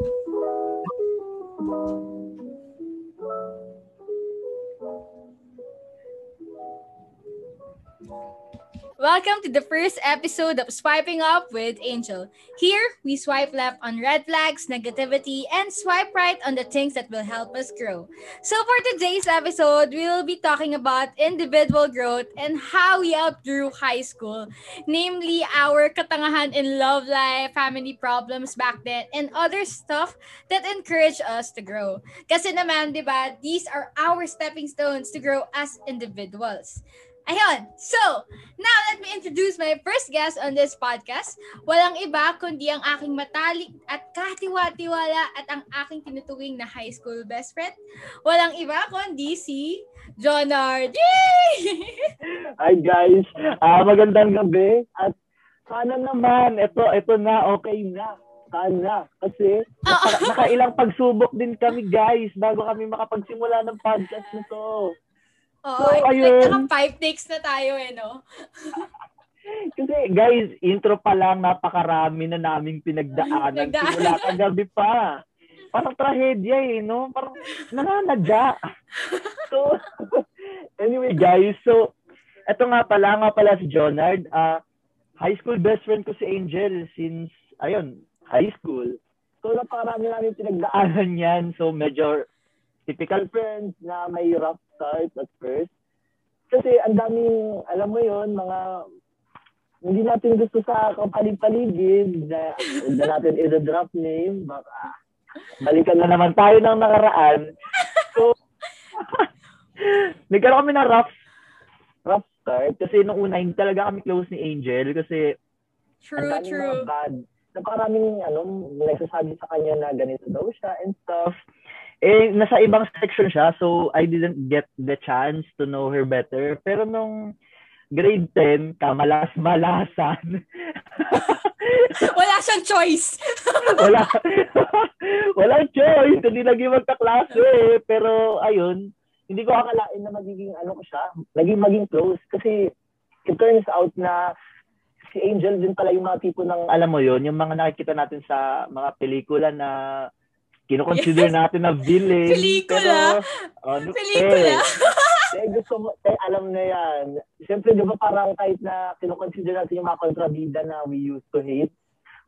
Thank you. Welcome to the first episode of Swiping Up with Angel. Here, we swipe left on red flags, negativity, and swipe right on the things that will help us grow. So, for today's episode, we will be talking about individual growth and how we outgrew high school, namely our katangahan in love life, family problems back then, and other stuff that encourage us to grow. Kasi naman, di ba, these are our stepping stones to grow as individuals. Ayun. So, now let me introduce my first guest on this podcast. Walang iba kundi ang aking matalik at katiwa-tiwala at ang aking tinutuwing na high school best friend. Walang iba kundi si Jonard. Yay! Hi guys. Uh, magandang gabi. At sana naman, ito, ito na, okay na. Sana. Kasi naka, nakailang pagsubok din kami guys bago kami makapagsimula ng podcast nito. Oo, so, ayun. Five takes na tayo eh, no? Kasi guys, intro pa lang napakarami na naming pinagdaanan. Pinagdaanan. Simula kagabi pa. Parang trahedya eh, no? Parang nananadya. so, anyway guys, so, eto nga pala, nga pala si Jonard. Uh, high school best friend ko si Angel since, ayun, high school. So, napakarami namin pinagdaanan yan. So, medyo typical friends na may rough start at first. Kasi ang daming, alam mo yon mga hindi natin gusto sa kapalig-paligid na, na natin i-drop name. Baka balikan na naman tayo ng nakaraan. So, nagkaroon kami ng rough rough start kasi nung una hindi talaga kami close ni Angel kasi True, ang true. bad. Napakaraming ano, nagsasabi sa kanya na ganito daw siya and stuff. Eh, nasa ibang section siya, so I didn't get the chance to know her better. Pero nung grade 10, kamalas-malasan. Wala siyang choice. Wala. Wala choice. Hindi naging magkaklase. Pero, ayun, hindi ko akalain na magiging ano ko siya. Naging maging close. Kasi, it turns out na si Angel din pala yung mga tipo ng, alam mo yon yung mga nakikita natin sa mga pelikula na kinoconsider yes. natin na villain. Pelikula. Pero, ano, Pelikula. Eh, eh, gusto mo, eh, alam na yan. Siyempre, di ba parang kahit na kinoconsider natin yung mga kontrabida na we used to hate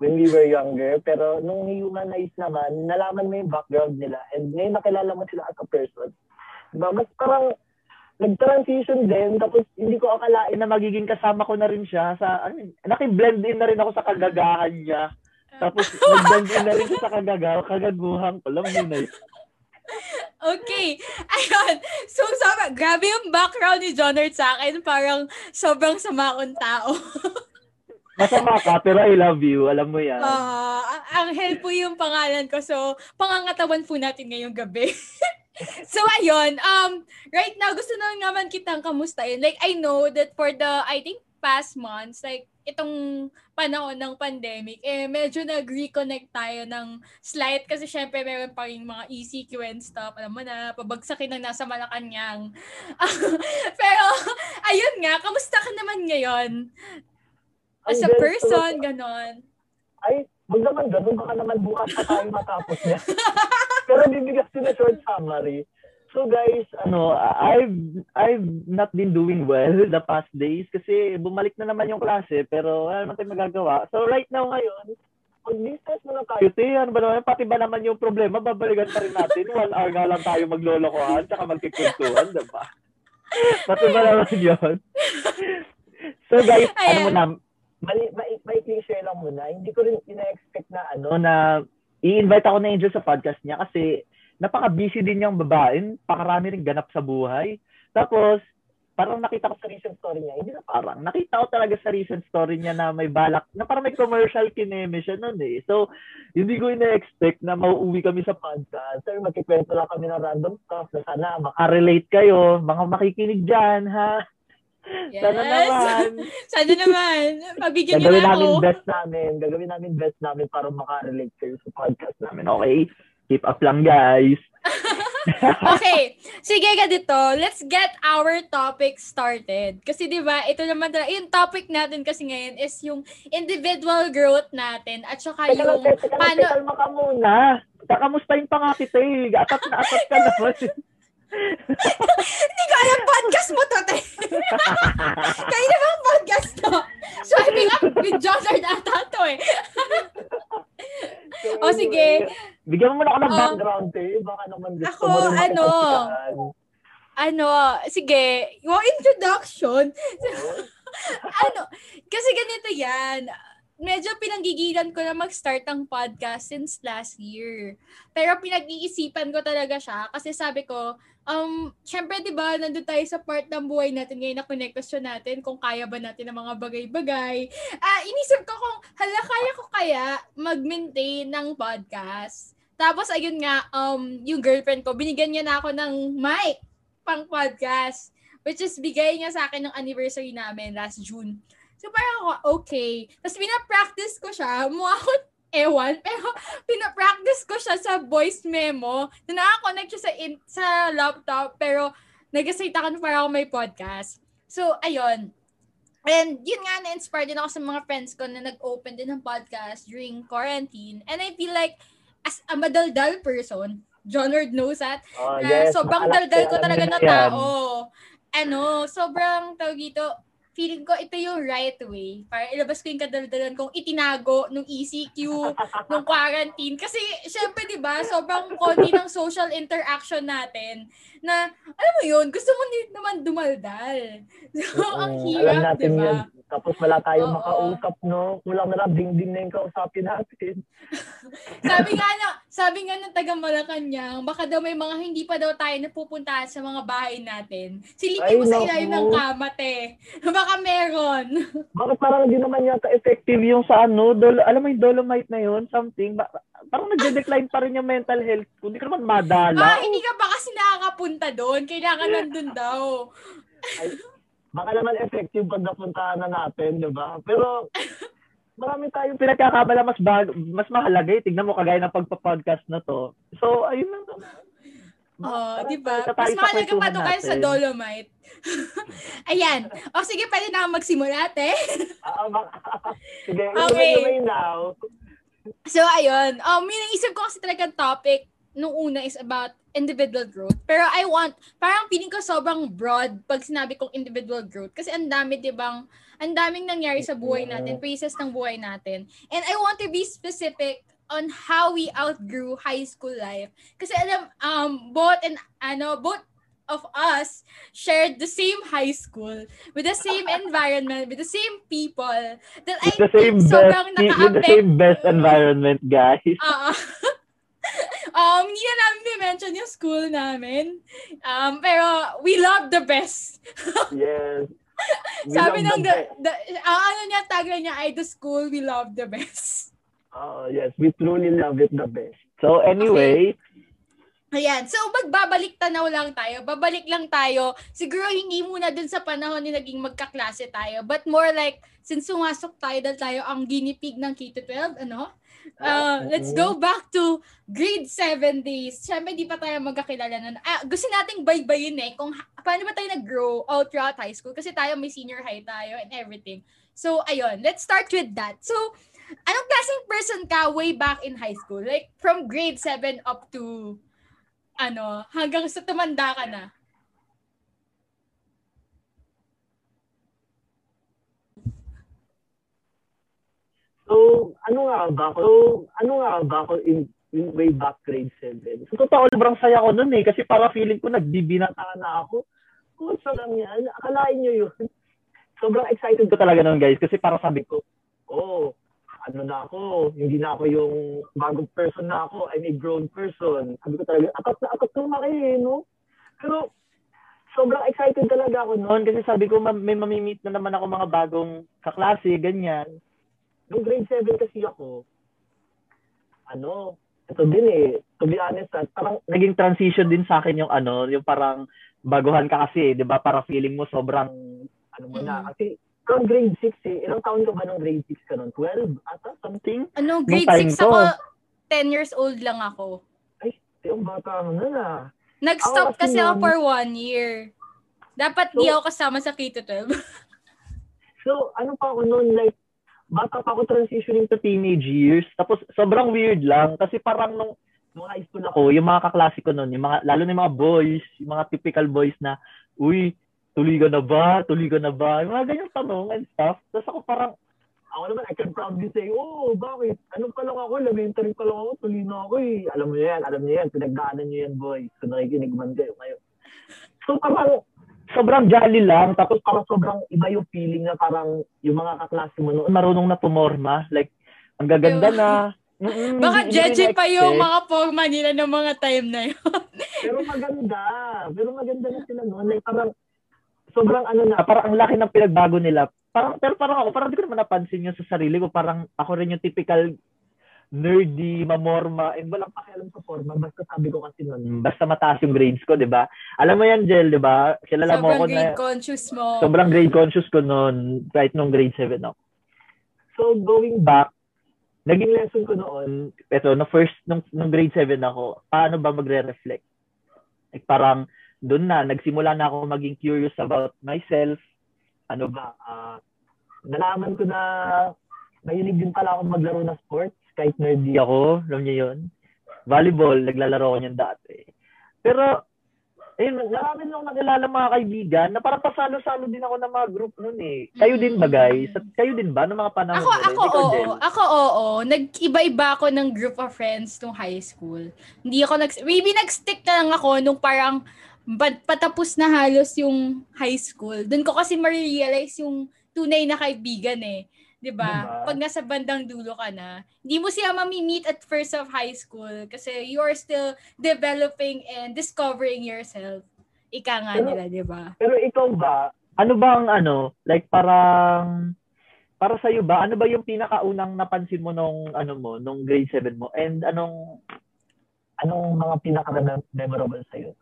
when we were younger. Pero nung humanize naman, nalaman mo yung background nila. And ngayon nakilala mo sila as a person. Di ba? Mas parang nag-transition din. Tapos hindi ko akalain na magiging kasama ko na rin siya. Sa, ano, naki-blend in na rin ako sa kagagahan niya. Tapos, nagbanggin na rin sa kagagaw, kagaguhang ko lang yun. Okay. Ayun. So, sobrang, grabe yung background ni Jonard sa akin. Parang sobrang sama akong tao. Masama ka, pero I love you. Alam mo yan. Uh, Angel po yung pangalan ko. So, pangangatawan po natin ngayong gabi. so, ayun. Um, right now, gusto na naman kitang kamustahin. Like, I know that for the, I think, past months, like, itong panahon ng pandemic, eh, medyo nag-reconnect tayo ng slight kasi syempre meron pa yung mga ECQ and stuff. Alam mo na, pabagsakin ng nasa Malacanang. Pero, ayun nga, kamusta ka naman ngayon? As a person, ganon. Ay, wag naman ganun. Baka naman bukas pa tayo matapos niya. Pero bibigyan ko na short summary. So guys, ano, I've I've not been doing well the past days kasi bumalik na naman yung klase pero wala naman tayong magagawa. So right now ngayon, mag-business muna tayo. Te, ano ba naman, pati ba naman yung problema, babalikan pa rin natin. One hour nga lang tayo maglolokohan tsaka magkikuntuhan, diba? Pati ba naman yun? so guys, Ayan. ano mo na, mali, ma, maikling share lang muna. Hindi ko rin ina-expect na ano, na i-invite ako na Angel sa podcast niya kasi napaka-busy din niyang babae, pakarami rin ganap sa buhay. Tapos, parang nakita ko sa recent story niya, hindi na parang, nakita ko talaga sa recent story niya na may balak, na parang may commercial kineme siya nun eh. So, hindi ko ina-expect na mauuwi kami sa podcast. Sir, magkikwento lang kami ng random stuff na sana makarelate kayo, mga makikinig dyan, ha? Yes. Sana naman. Sana naman. Pabigyan niyo na ako. Gagawin namin best namin. Gagawin namin best namin para makarelate kayo sa podcast namin. Okay? Keep up lang, guys. okay. Sige ka dito. Let's get our topic started. Kasi 'di ba, ito naman talaga yung topic natin kasi ngayon is yung individual growth natin at saka Teka yung teka paano teka lang, ka muna. Kakamustahin pa nga kita eh. Atat na atat ka naman. Hindi ko alam podcast mo to, te. Kaya na bang podcast to? Swiping up with Johnard ata to eh. o sige. Bigyan mo muna ako ng Oh. background eh. Baka naman gusto Ako, mo ano. Ano, sige. Yung introduction. ano, kasi ganito yan. Medyo pinanggigilan ko na mag-start ang podcast since last year. Pero pinag-iisipan ko talaga siya kasi sabi ko, um, syempre 'di ba, nandun tayo sa part ng buhay natin ngayon na connection natin kung kaya ba natin ng mga bagay-bagay. Ah, inisip ko kung hala kaya ko kaya mag-maintain ng podcast. Tapos ayun nga, um, yung girlfriend ko, binigyan niya na ako ng mic pang podcast. Which is bigay niya sa akin ng anniversary namin last June. So parang ako, okay. Tapos pinapractice ko siya. Mukha ako ewan. Pero pinapractice ko siya sa voice memo na nakakonect siya sa, in, sa laptop. Pero nag-asaytakan para ako may podcast. So, ayun. And yun nga, na-inspire din ako sa mga friends ko na nag-open din ng podcast during quarantine. And I feel like, as a madaldal person, John Lord knows that, Oh, yes, sobrang nakalak- daldal ko talaga na tao. Ano, sobrang tawag dito, feeling ko ito yung right way para ilabas ko yung kadaldalan kong itinago nung ECQ, nung quarantine. Kasi, syempre, di ba, sobrang konti ng social interaction natin na, alam mo yun, gusto mo naman dumaldal. So, ang Mm, hirap, di ba? yun. Tapos wala tayong Oo. makausap, no? Kulang na lang ding-ding na yung kausapin natin. sabi nga na, sabi nga ng taga Malacanang, baka daw may mga hindi pa daw tayo napupuntahan sa mga bahay natin. Silipin mo sa ilalim ng kama, te. Baka meron. Bakit parang hindi naman yata effective yung sa ano? Dol alam mo yung dolomite na yun? Something? Ba- parang nagde-decline pa rin yung mental health ko. Hindi ka naman madala. Ah, hindi ka ba kasi nakakapunta doon? Kailangan nandun daw. Ay, baka naman effective pag napuntahan na natin, di ba? Pero marami tayong pinagkakabala mas bag, mas mahalaga eh. Tignan mo kagaya ng pagpa-podcast na to. So, ayun lang. Oh, di ba? Mas mahalaga pa doon kayo sa. Dolomite. Ayan. O sige, pwede na ako magsimula, te. Ah, Sige, Okay. now. So, ayun. Um, yung naisip ko kasi talagang topic nung una is about individual growth. Pero I want, parang feeling ko sobrang broad pag sinabi kong individual growth. Kasi ang dami, di bang, ang daming nangyari sa buhay natin, phases ng buhay natin. And I want to be specific on how we outgrew high school life. Kasi alam, um, both and, ano, both of us shared the same high school with the same environment with the same people that I With the same think best, sobrang with the same best environment, guys. Oo. um, hindi na namin mention yung school namin. Um, pero we love the best. Yes. We Sabi ng, the the, the, ang ano niya, tagline niya ay the school we love the best. Oh, yes. We truly love it the best. So, anyway, Ayan. So, magbabalik tanaw lang tayo. Babalik lang tayo. Siguro hindi muna dun sa panahon ni naging magkaklase tayo. But more like, since sumasok tayo dahil tayo ang guinea pig ng K-12, ano? Uh, let's go back to grade 7 days. Siyempre, di pa tayo magkakilala na. Ah, gusto nating baybayin eh kung ha- paano ba tayo nag-grow all throughout high school kasi tayo may senior high tayo and everything. So, ayun. Let's start with that. So, anong klaseng person ka way back in high school? Like, from grade 7 up to ano, hanggang sa tumanda ka na. So, ano nga ba ako? So, ano nga ba ako in, in way back grade 7? So, totoo, sobrang saya ko nun eh. Kasi para feeling ko nagbibinata na ako. Kutsa lang yan. Akalain nyo yun. Sobrang excited ko talaga nun guys. Kasi para sabi ko, oh, ano na ako, hindi na ako yung bagong person na ako, I'm a grown person. Sabi ko talaga, akat na akat lumaki eh, no? Pero, sobrang excited talaga ako noon kasi sabi ko, ma- may mamimit na naman ako mga bagong kaklase, ganyan. Nung grade 7 kasi ako, ano, ito din eh, to be honest, ah, parang naging transition din sa akin yung ano, yung parang baguhan ka kasi, di ba? Para feeling mo sobrang, ano mo na, Mm. kasi from grade 6 eh, ilang taon ka ba nung grade 6 ka nun? 12 ata, something? Ano, grade time 6 ko. ako, 10 years old lang ako. Ay, yung bata mo nun ah. Nag-stop Ako kasi kasi ako for one year. Dapat di So- ako kasama sa K-12. So, ano pa ako noon, like, bata pa ako transitioning to teenage years. Tapos, sobrang weird lang. Kasi parang nung, nung high school ako, yung mga kaklase ko noon, yung mga, lalo na yung mga boys, yung mga typical boys na, uy, tuloy ka na ba? Tuloy ka na ba? Yung mga ganyang tanong and stuff. Tapos ako parang, ako naman, I can proudly say, oh, bakit? Ano pa lang ako? Elementary pa lang ako, tuloy na ako eh. Alam mo yan, alam niyo yan. Pinagdaanan niyo yan, boys. Kung nakikinig man kayo ngayon. So parang, sobrang jolly lang. Tapos parang sobrang iba yung feeling na parang yung mga kaklase mo noon, marunong na pumorma. Like, ang gaganda Ewan. na. Mm-mm, Baka judging pa yung mga forma nila ng mga time na yun. Pero maganda. Pero maganda na sila noon. Like, parang, sobrang ano na, parang ang laki ng pinagbago nila. Parang, pero parang ako, parang di ko naman napansin yun sa sarili ko. Parang ako rin yung typical nerdy, mamorma, and walang pakialam sa forma. Basta sabi ko kasi noon, basta mataas yung grades ko, di ba? Alam mo yan, Jel, di ba? Kilala mo Sobrang ako grade na, conscious mo. sobrang grade conscious ko noon, kahit nung grade 7 ako. So, going back, naging lesson ko noon, eto, na first, nung, nung grade 7 ako, paano ba magre-reflect? Like, parang, doon na, nagsimula na ako maging curious about myself. Ano ba, ah, nalaman ko na mahilig din pala ako maglaro ng sports, kahit nerdy ako, alam niyo yun. Volleyball, naglalaro ako niyan dati. Pero, ayun, marami nung nakilala mga kaibigan na parang pasalo-salo din ako ng mga group nun eh. Kayo din ba guys? At kayo din ba ng mga panahon Ako, ako, oo. Jel? Ako, oo. Nag-iba-iba ako ng group of friends nung high school. Hindi ako nag... Maybe nag-stick na lang ako nung parang pat- patapos na halos yung high school. Doon ko kasi ma-realize yung tunay na kaibigan eh. 'Di ba? Diba? Pag nasa bandang dulo ka na, hindi mo siya mami-meet at first of high school kasi you are still developing and discovering yourself. Ika nga Pero- nila, 'di ba? Pero ikaw ba, ano bang ano, like parang, para sa iyo ba, ano ba yung pinakaunang napansin mo nung ano mo, nung grade 7 mo? And anong anong mga pinaka-memorable sa iyo?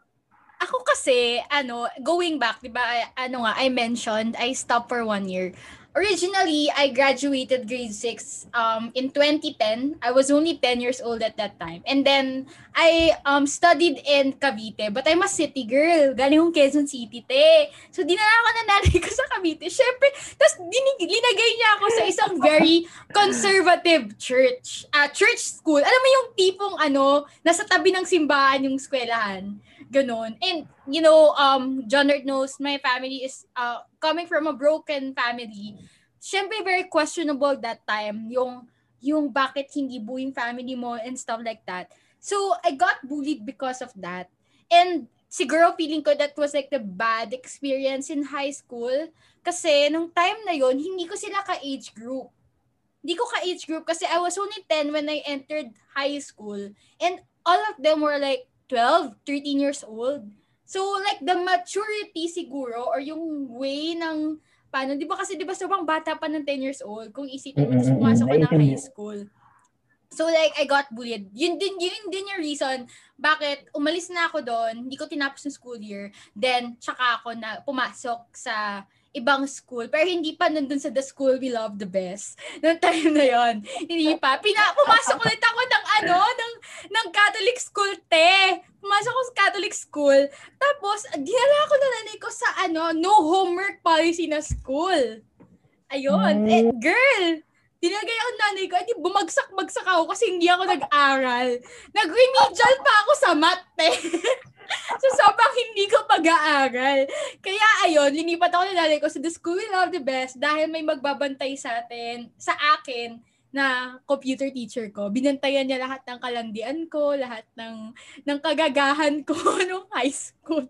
Ako kasi, ano, going back, di ba, ano nga, I mentioned, I stopped for one year. Originally, I graduated grade 6 um, in 2010. I was only 10 years old at that time. And then, I um, studied in Cavite. But I'm a city girl. Galing kong Quezon City, te. So, dinala ako na nanay ko sa Cavite. Siyempre, tapos dinig- linagay niya ako sa isang very conservative church. ah church school. Alam mo yung tipong ano, nasa tabi ng simbahan yung eskwelahan. Ganon. And, you know, um, John Nerd knows my family is uh, coming from a broken family. Siyempre, very questionable that time. Yung, yung bakit hindi buing family mo and stuff like that. So, I got bullied because of that. And, siguro feeling ko that was like the bad experience in high school. Kasi, nung time na yon hindi ko sila ka-age group. Hindi ko ka-age group kasi I was only 10 when I entered high school. And all of them were like 12, 13 years old. So like the maturity siguro or yung way ng paano, 'di ba kasi 'di ba sobrang bata pa ng 10 years old kung isipin mo Mm-mm, pumasok ka ng high school. So like I got bullied. Yun din yun din yung reason bakit umalis na ako doon, hindi ko tinapos yung school year. Then tsaka ako na pumasok sa ibang school pero hindi pa nandun sa the school we love the best noong time na yon hindi pa. Pina, pumasok ulit ako ng ano ng ng Catholic school te. Pumasok ako sa Catholic school. Tapos dinala ako na nanay ko sa ano no homework policy na school. Ayun. Mm. eh, girl Tinagay ako nanay ko, edi bumagsak-bagsak ako kasi hindi ako nag-aral. Nag-remedial pa ako sa math, eh. so, sobrang hindi ko pag-aaral. Kaya, ayun, linipat ako ng nanay ko sa the school love the best dahil may magbabantay sa atin, sa akin, na computer teacher ko. Binantayan niya lahat ng kalandian ko, lahat ng, ng kagagahan ko nung high school.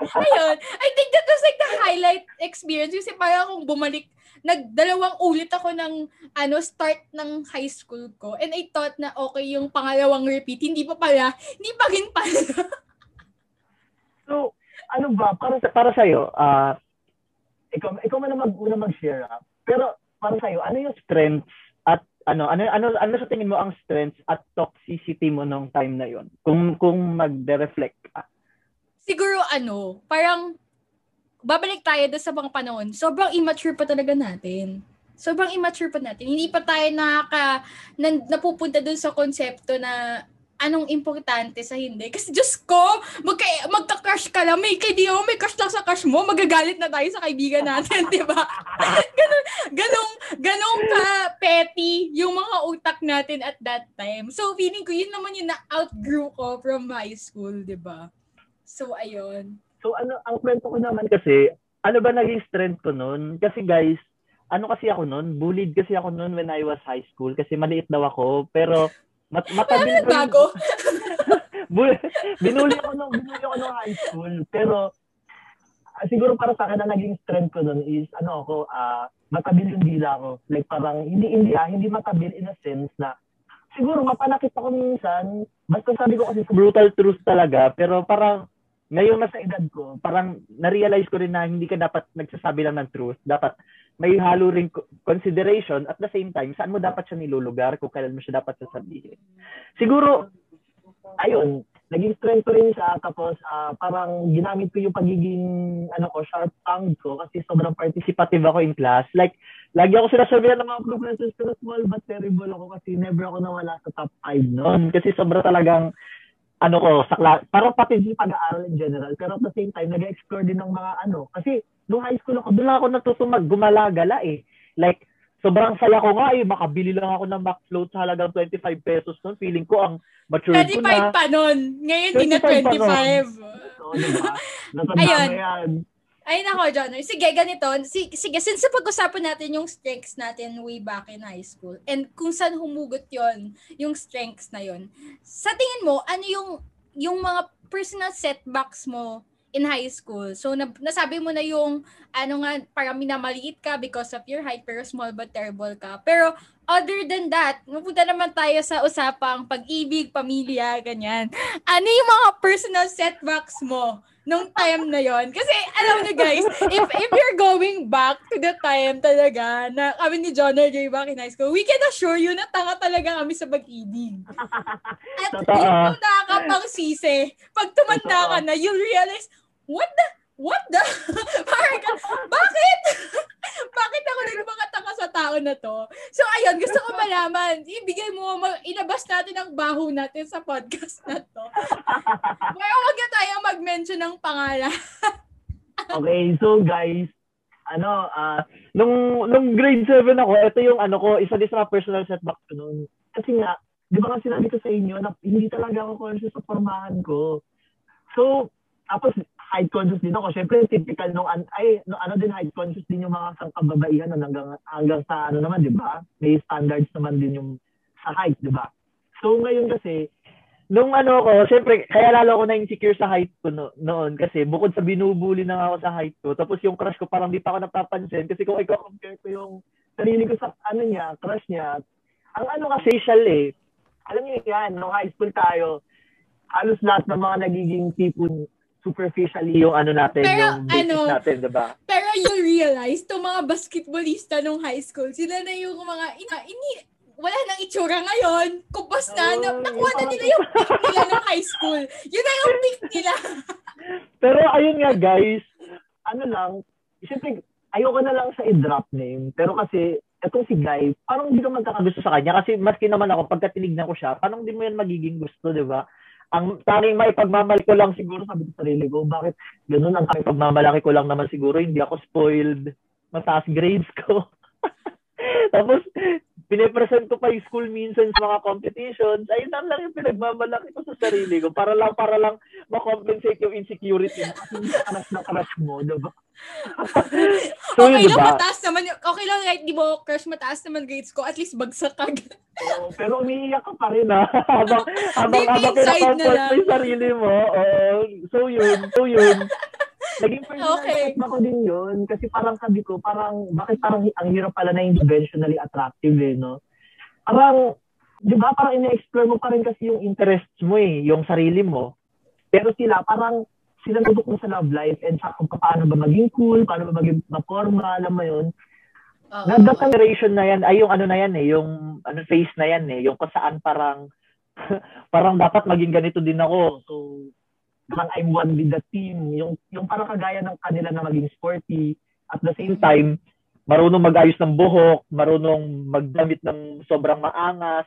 Ayun. I think that was like the highlight experience kasi parang akong bumalik nagdalawang ulit ako ng ano start ng high school ko and I thought na okay yung pangalawang repeat hindi pa pala hindi pa rin pala So, ano ba, para sa, para sa'yo, ah, ikaw, ikaw man na mag-una mag-share, ah. pero para sa'yo, ano yung strengths at ano, ano, ano, ano sa tingin mo ang strengths at toxicity mo nung time na yon Kung, kung magde-reflect ka. Siguro ano parang babalik tayo doon sa mga panahon sobrang immature pa talaga natin sobrang immature pa natin hindi pa tayo nakaka na, napupunta doon sa konsepto na anong importante sa hindi. Kasi Diyos ko, magka, magka-crush ka lang, may kay Dio, may crush lang sa crush mo, magagalit na tayo sa kaibigan natin, di ba? ganun, ganong, ganong ka petty yung mga utak natin at that time. So, feeling ko, yun naman yung na-outgrew ko from high school, di ba? So, ayun. So, ano, ang kwento ko naman kasi, ano ba naging strength ko noon? Kasi guys, ano kasi ako noon, bullied kasi ako noon when I was high school kasi maliit daw ako. Pero mat matabil ko. bago? binuli ako nung binuli ako nung high school. Pero uh, siguro para sa akin ang naging strength ko noon is ano ako, uh, matabil yung dila ko. Like parang hindi hindi ah, hindi matabil in a sense na siguro mapanakit ako minsan. Basta sabi ko kasi brutal truth talaga, pero parang ngayon na sa edad ko, parang na-realize ko rin na hindi ka dapat nagsasabi lang ng truth. Dapat may halo ring consideration at the same time, saan mo dapat siya nilulugar kung kailan mo siya dapat sasabihin. Siguro, ayun, naging strength ko rin siya tapos uh, parang ginamit ko yung pagiging ano ko sharp tongue ko kasi sobrang participative ako in class like lagi ako sinasabihan ng mga professors pero small but terrible ako kasi never ako nawala sa top 5 noon kasi sobra talagang ano ko sa class parang pati din pag-aaral in general pero at the same time nag-explore din ng mga ano kasi nung high school ako, doon lang ako natuto maggumala-gala eh. Like, sobrang saya ko nga eh, makabili lang ako ng McFloat sa halagang 25 pesos noon. Feeling ko ang mature ko na. 25 pa noon. Ngayon, di na 25. Oo, diba? Ayun. Yan. Ay nako, John. Sige, ganito. Sige, since pag-usapan natin yung strengths natin way back in high school and kung saan humugot yon yung strengths na yon sa tingin mo, ano yung yung mga personal setbacks mo in high school. So, na, nasabi mo na yung, ano nga, parang minamaliit ka because of your height, pero small but terrible ka. Pero, other than that, mapunta naman tayo sa usapang pag-ibig, pamilya, ganyan. Ano yung mga personal setbacks mo nung time na yon Kasi, alam niyo guys, if, if you're going back to the time talaga na kami ni John or Jay back in high school, we can assure you na tanga talaga kami sa pag-ibig. At Totoo. yung nakakapang sisi, pag tumanda ka na, you'll realize, what the, what the? Parang, bakit? bakit ako nagmakataka sa tao na to? So, ayun, gusto ko malaman. Ibigay mo, ilabas natin ang baho natin sa podcast na to. Pero wag na tayo mag-mention ng pangalan. okay, so guys, ano, uh, nung, nung grade 7 ako, ito yung ano ko, isa din sa personal setback ko noon. Kasi nga, di ba nga sinabi ko sa inyo na hindi talaga ako conscious sa formahan ko. So, tapos height conscious din ako. Siyempre, typical nung, ay, no, ano din, height conscious din yung mga kababaihan no, hanggang, hanggang sa ano naman, di ba? May standards naman din yung sa height, di ba? So, ngayon kasi, nung ano ko, siyempre, kaya lalo ako na-insecure sa height ko no, noon kasi bukod sa binubuli na ako sa height ko, tapos yung crush ko parang di pa ako napapansin kasi kung i-compare ko yung sarili ko sa ano niya, crush niya, ang ano ka facial eh, alam niyo yan, nung high school tayo, halos lahat ng mga nagiging tipo superficially yung ano natin, pero, yung ano, natin, di ba? Pero you realize, to mga basketballista nung high school, sila na yung mga, ina, ini, wala nang itsura ngayon. Kupas na, oh, na nakuha na nila yung pick nila ng high school. Yun na yung pick nila. pero ayun nga guys, ano lang, siyempre, ayoko na lang sa i-drop name. Pero kasi, etong si Guy, parang hindi ka magkakagusto sa kanya. Kasi maski naman ako, pagka tinignan ko siya, parang hindi mo yan magiging gusto, di ba? Ang tanging may pagmamalaki ko lang siguro sabi ko sa sarili ko, bakit ganun ang tanging pagmamalaki ko lang naman siguro, hindi ako spoiled, mataas grades ko. Tapos, pinipresent ko pa yung school minsan sa mga competitions, ayun lang lang yung pinagmamalaki ko sa sarili ko para lang, para lang makompensate yung insecurity karas na karas mo, diba? so, okay lang, diba? mataas naman, okay lang, right, di mo, crush, mataas naman grades ko, at least bagsak ka. Oo, pero umiiyak ka pa rin, ha? habang, habang, habang kinakomfort mo yung sarili mo. Oh, so yun, so yun. Naging okay. ko din yun. Kasi parang sabi ko, parang, bakit parang ang hirap pala na conventionally attractive eh, no? Parang, di ba, parang ina-explore mo pa rin kasi yung interests mo eh, yung sarili mo. Pero sila, parang, sila tutok mo sa love life and sa kung paano ba maging cool, paano ba maging maporma, alam mo yun. Uh, na that generation na yan, ay yung ano na yan eh, yung ano face na yan eh, yung kung saan parang parang dapat maging ganito din ako. So, parang I'm one with the team. Yung, yung parang kagaya ng kanila na maging sporty. At the same time, marunong mag-ayos ng buhok, marunong magdamit ng sobrang maangas.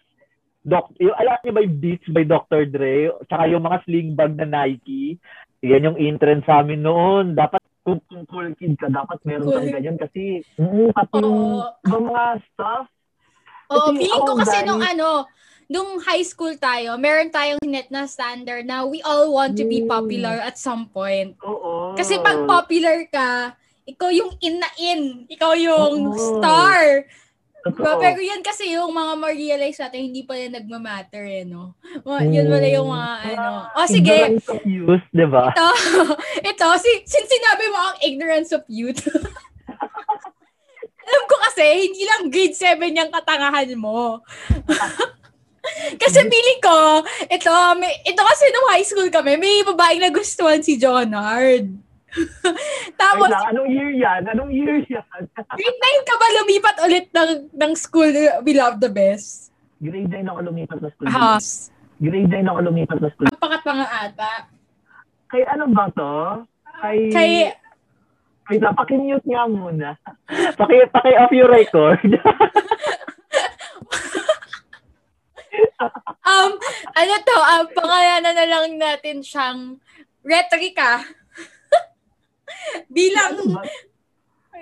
doc, yung, alam niyo ba yung Beats by Dr. Dre? Tsaka yung mga sling bag na Nike. Yan yung in-trend sa amin noon. Dapat kung, kung cool kid ka, dapat meron Cool. kang ganyan. Kasi, mm, pati yung, Oo. yung mga stuff. Oo, Kasi feeling ko kasi guys- nung ano, nung high school tayo, meron tayong net na standard na we all want to be popular at some point. Oo. Kasi pag popular ka, ikaw yung in na in. Ikaw yung Oo. star. Diba? Pero yan kasi yung mga ma-realize natin, hindi pala nagmamatter eh, no? Mga- Yun pala yung mga ano. O sige, Ignorance of youth, di ba? ito, ito, si, since sinabi mo ang ignorance of youth, alam ko kasi, hindi lang grade 7 yung katangahan mo. kasi feeling ko, ito, may, ito kasi nung high school kami, may babaeng nagustuhan si Jonard. Tapos, Wait lang, anong year yan? Anong year yan? grade 9 ka ba lumipat ulit ng, ng school we love the best? Grade 9 ako lumipat na school. Ha. Grade 9 ako lumipat na school. Pakat pa nga ata. Kay ano ba to? Kay... Kay, Kay napakimute nga muna. Paki, paki off your record. Um, ano to, um, pangalanan na lang natin siyang Retrika. bilang, Ano?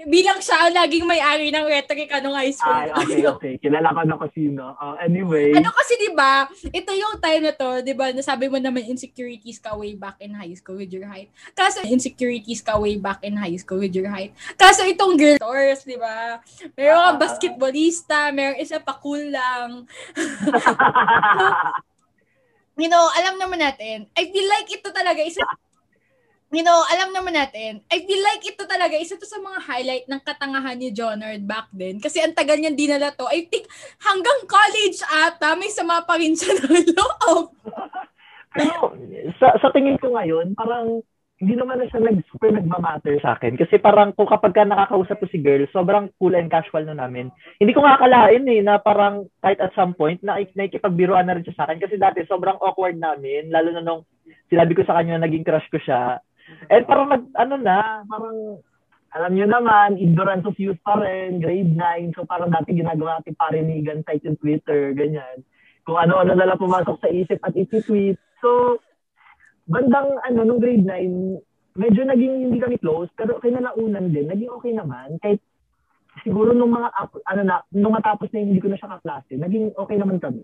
Bilang siya ang laging may-ari ng Retrika nung high school. Ay, okay, okay. Kilala ko na ko sino. Uh, anyway. Ano kasi 'di ba? Ito yung time na to, 'di ba? Nasabi mo naman insecurities ka way back in high school with your height. Kaso insecurities ka way back in high school with your height. Kaso itong girl tours, 'di ba? Meron Ah. kang basketballista, meron isa pa cool lang. You know, alam naman natin, I feel like ito talaga isa You know, alam naman natin, I feel like ito talaga, isa to sa mga highlight ng katangahan ni Jonard back then. Kasi ang tagal niyang dinala to. I think hanggang college ata, may sama pa rin siya ng loob. Pero sa, sa tingin ko ngayon, parang hindi naman na siya nag, super nagmamatter sa akin. Kasi parang kung kapag ka nakakausap ko si girl, sobrang cool and casual na namin. Hindi ko nga akalain eh, na parang kahit at some point, na, nakikipagbiruan na rin siya sa akin. Kasi dati sobrang awkward namin, lalo na nung sinabi ko sa kanya na naging crush ko siya. And parang nag, ano na, parang alam niyo naman, ignorance of youth pa rin, grade 9. So parang dati ginagawa natin parinigan site yung Twitter, ganyan. Kung ano-ano na lang pumasok sa isip at iti-tweet. So, bandang ano, nung grade 9, medyo naging hindi kami close, pero kinalaunan din, naging okay naman. Kahit siguro nung mga, ano na, nung matapos na hindi ko na siya kaklase, naging okay naman kami.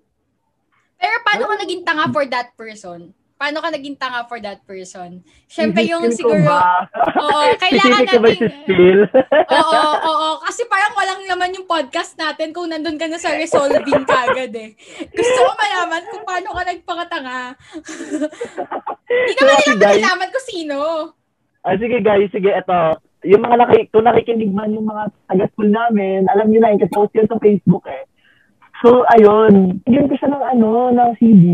Pero paano ka naging tanga for that person? Paano ka naging tanga for that person? Siyempre yung ko siguro, ba? oo, kailangan ko ba natin, si skill? oo, oo, kasi parang walang laman yung podcast natin kung nandun ka na sa resolving kagad eh. Gusto ko malaman kung paano ka nagpakatanga. Hindi naman So, nila guys- malalaman kung sino. Ah, sige guys, sige, eto. Yung mga naki, kung nakikinig man yung mga taga-school namin, alam niyo na yun, kasi post yan sa Facebook eh. So, ayun. Bigyan ko siya ng ano, ng CD.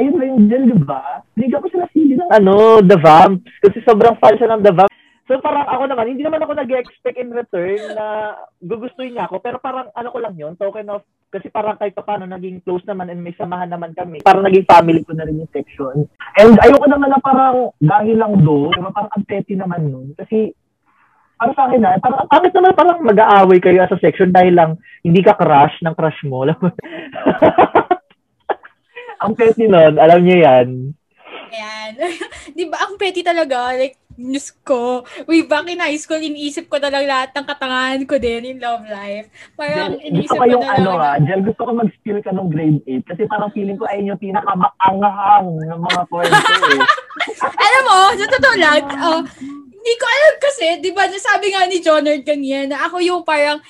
Ayun ba yung gel, di ba? Bigyan ko siya ng CD ng ano, The Vamps. Kasi sobrang fan siya ng The Vamps. So, parang ako naman, hindi naman ako nag-expect in return na gugustuhin niya ako. Pero parang ano ko lang yun, token of, kasi parang kahit pa paano naging close naman and may samahan naman kami. Parang naging family ko na rin yung section. And ayoko naman na parang dahil lang do, diba, parang ang petty naman nun. Kasi para sa akin na, parang ang pangit naman parang mag-aaway kayo as a section dahil lang hindi ka crush ng crush mo. Alam mo? ang petty nun, alam niyo yan. Ayan. Di ba, ang petty talaga. Like, news ko. Way back in high school, iniisip ko na lang lahat ng katangahan ko din in love life. Parang Jel, iniisip ko yung na ano ha, Jel, gusto ko mag-spill ka nung grade 8 kasi parang feeling ko ayun yung pinakamaanghang ng mga kwento eh. Alam mo, sa totoo lang, oh, hindi ko alam kasi, di ba, nasabi nga ni Jonard kanina na ako yung parang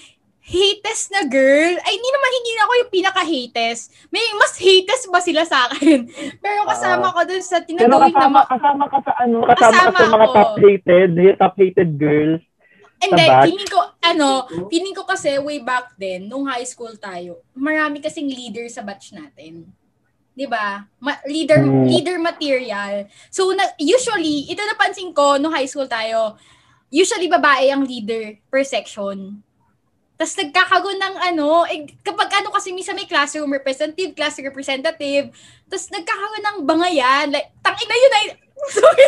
hatest na girl. Ay, hindi naman hindi na ako yung pinaka-hatest. May mas hatest ba sila sa akin? Pero kasama ko dun sa tinatawag na kasama, ma- kasama ka sa ano, kasama, ka Kasama sa mga ako. top hated, top hated girls. And then, feeling ko, ano, feeling ko kasi way back then, nung high school tayo, marami kasing leader sa batch natin. 'Di ba? Ma- leader Mm. leader material. So na, usually, ito napansin ko nung high school tayo, usually babae ang leader per section. Tapos nagkakago ng ano, eh, kapag ano kasi minsan may classroom representative, class representative, tapos nagkakago ng bangayan. Like, tangin na yun ay, sorry.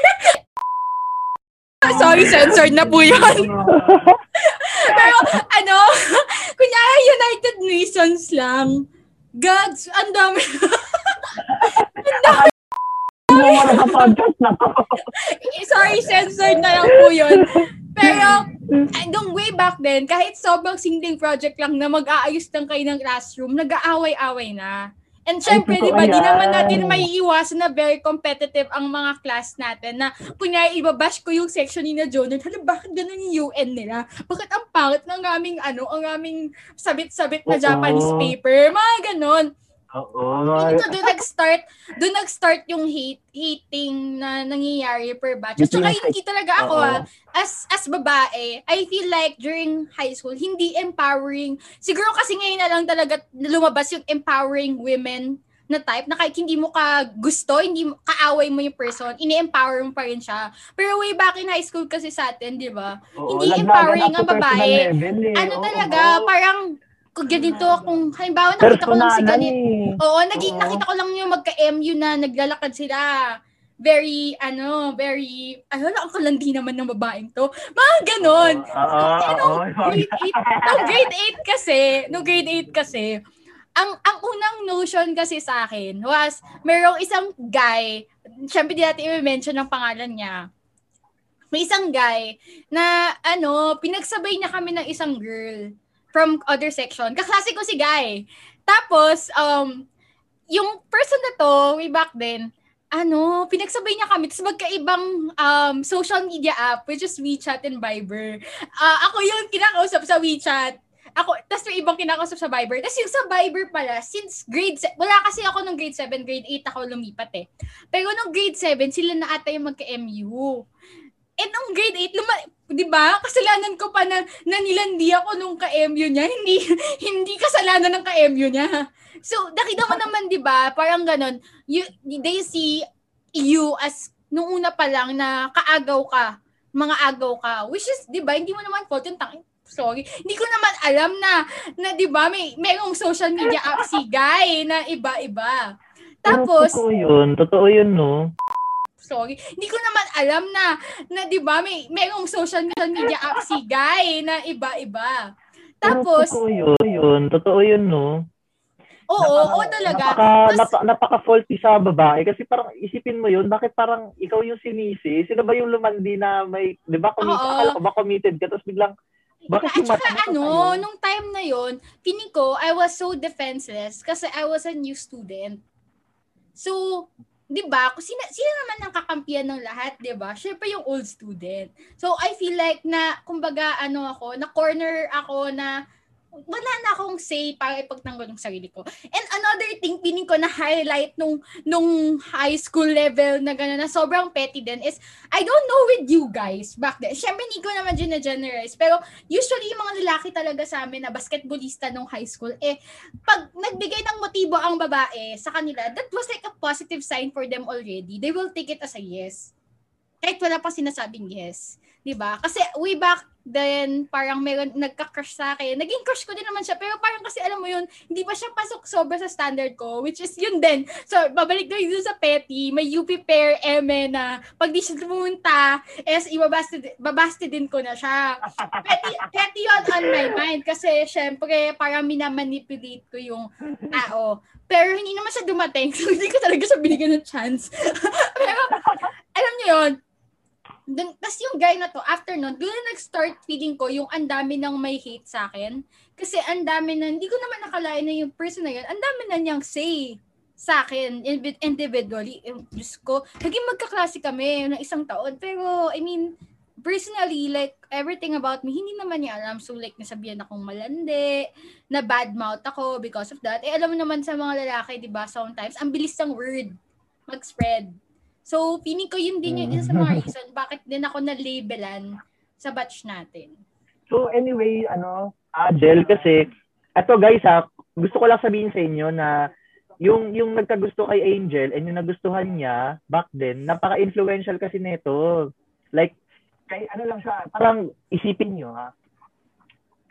sorry, censored na po yun. Pero ano, kunyari United Nations lang, Gags, ang dami. Mo na to? Sorry, censored na lang po yun. Pero, nung way back then, kahit sobrang singling project lang na mag-aayos lang kayo ng classroom, nag-aaway-away na. And syempre, di ba, di naman natin may iwasan na very competitive ang mga class natin na kunyari ibabash ko yung section ni na Jonah, hala, bakit ganun yung UN nila? Bakit ang pangit ng aming, ano, ang aming sabit-sabit na Japanese paper? Mga ganon. Oo. Hindi to doon nag-start, doon nag-start yung hate, hating na nangyayari per batch. At saka hindi talaga ako ah, as as babae, I feel like during high school, hindi empowering. Siguro kasi ngayon na lang talaga lumabas yung empowering women na type na kahit hindi mo ka gusto, hindi mo, kaaway mo yung person, ini-empower mo pa rin siya. Pero way back in high school kasi sa atin, di ba? Hindi empowering ang babae. Level, eh. Ano talaga, oo. parang kung ganito, kung halimbawa nakita ko lang si ganito. Eh. Oo, naging, Oo. nakita ko lang yung magka-MU na naglalakad sila. Very, ano, very, ano lang, ang kalandi naman ng babaeng to. Mga ganon. Oo, oo, grade 8, no, grade 8 kasi, no grade 8 kasi, ang ang unang notion kasi sa akin was merong isang guy, syempre di natin i-mention ang pangalan niya. May isang guy na ano, pinagsabay niya kami ng isang girl from other section. Kaklase ko si Guy. Tapos, um, yung person na to, way back then, ano, pinagsabay niya kami. Tapos magkaibang um, social media app, which is WeChat and Viber. Uh, ako yung kinakausap sa WeChat. Ako, tapos may ibang kinakausap sa Viber. Tapos yung sa Viber pala, since grade, se- wala kasi ako nung grade 7, grade 8 ako lumipat eh. Pero nung grade 7, sila na ata yung magka-MU. Eh, nung grade 8, luma- 'di ba? Kasalanan ko pa na, na nilandi ako nung ka-MU niya. Hindi hindi kasalanan ng ka-MU niya. So, nakita mo naman 'di ba? Parang ganun. You, they see you as nung una pa lang na kaagaw ka, mga agaw ka. Which is, 'di ba? Hindi mo naman fault yung tangin sorry. Hindi ko naman alam na na 'di ba may merong social media app si guy na iba-iba. Tapos Totoo 'yun. Totoo 'yun, no sorry. Hindi ko naman alam na, na di ba, may, merong social media app si Guy na iba-iba. Tapos, totoo yun, yun. Totoo yun, no? Oo, napaka, oo talaga. Napaka, Mas, napaka, napaka-faulty sa babae kasi parang isipin mo yun, bakit parang ikaw yung sinisi? Sino ba yung lumandi na may, di ba, committed, akala ko ba committed ka, tapos biglang, bakit yung mata ano, tayo? nung time na yon ko, I was so defenseless kasi I was a new student. So, 'di ba? Sino sino naman ang kakampiyan ng lahat, 'di ba? Syempre yung old student. So I feel like na kumbaga ano ako, na corner ako na wala na akong say para ipagtanggol ng sarili ko. And another thing, piling ko na highlight nung, nung high school level na gano'n, na sobrang petty din is, I don't know with you guys back then. Siyempre, hindi ko naman dyan na-generalize. Pero usually, yung mga lalaki talaga sa amin na basketballista nung high school, eh, pag nagbigay ng motibo ang babae sa kanila, that was like a positive sign for them already. They will take it as a yes. Kahit wala pa sinasabing yes. 'Di ba? Kasi way back then parang meron nagka-crush sa akin. Naging crush ko din naman siya pero parang kasi alam mo yun, hindi pa siya pasok sobra sa standard ko, which is yun din. So babalik tayo dun sa petty, may UP pair eme na pag di siya pumunta, is ibabasti babasti din ko na siya. Petty, petty yun on my mind kasi syempre parang minamanipulate ko yung tao. Pero hindi naman siya dumating, so hindi ko talaga siya binigyan ng chance. pero alam niyo yun, dun, tas yung guy na to, after nun, doon na nag-start feeling ko yung ang dami nang may hate sa akin. Kasi ang dami na, hindi ko naman nakalain na yung person na yun, ang dami na niyang say sa akin individually. Diyos ko, naging magkaklase kami ng isang taon. Pero, I mean, personally, like, everything about me, hindi naman niya alam. So, like, nasabihan akong malandi, na bad mouth ako because of that. Eh, alam mo naman sa mga lalaki, di ba, sometimes, ang bilis ng word mag-spread. So, feeling ko yun din yung isa sa mga mm. reason bakit din ako na-labelan sa batch natin. So, anyway, ano, Adel, kasi, eto guys ha, gusto ko lang sabihin sa inyo na yung yung nagkagusto kay Angel and yung nagustuhan niya back then, napaka-influential kasi nito. Like, kay ano lang siya, parang isipin niyo ha.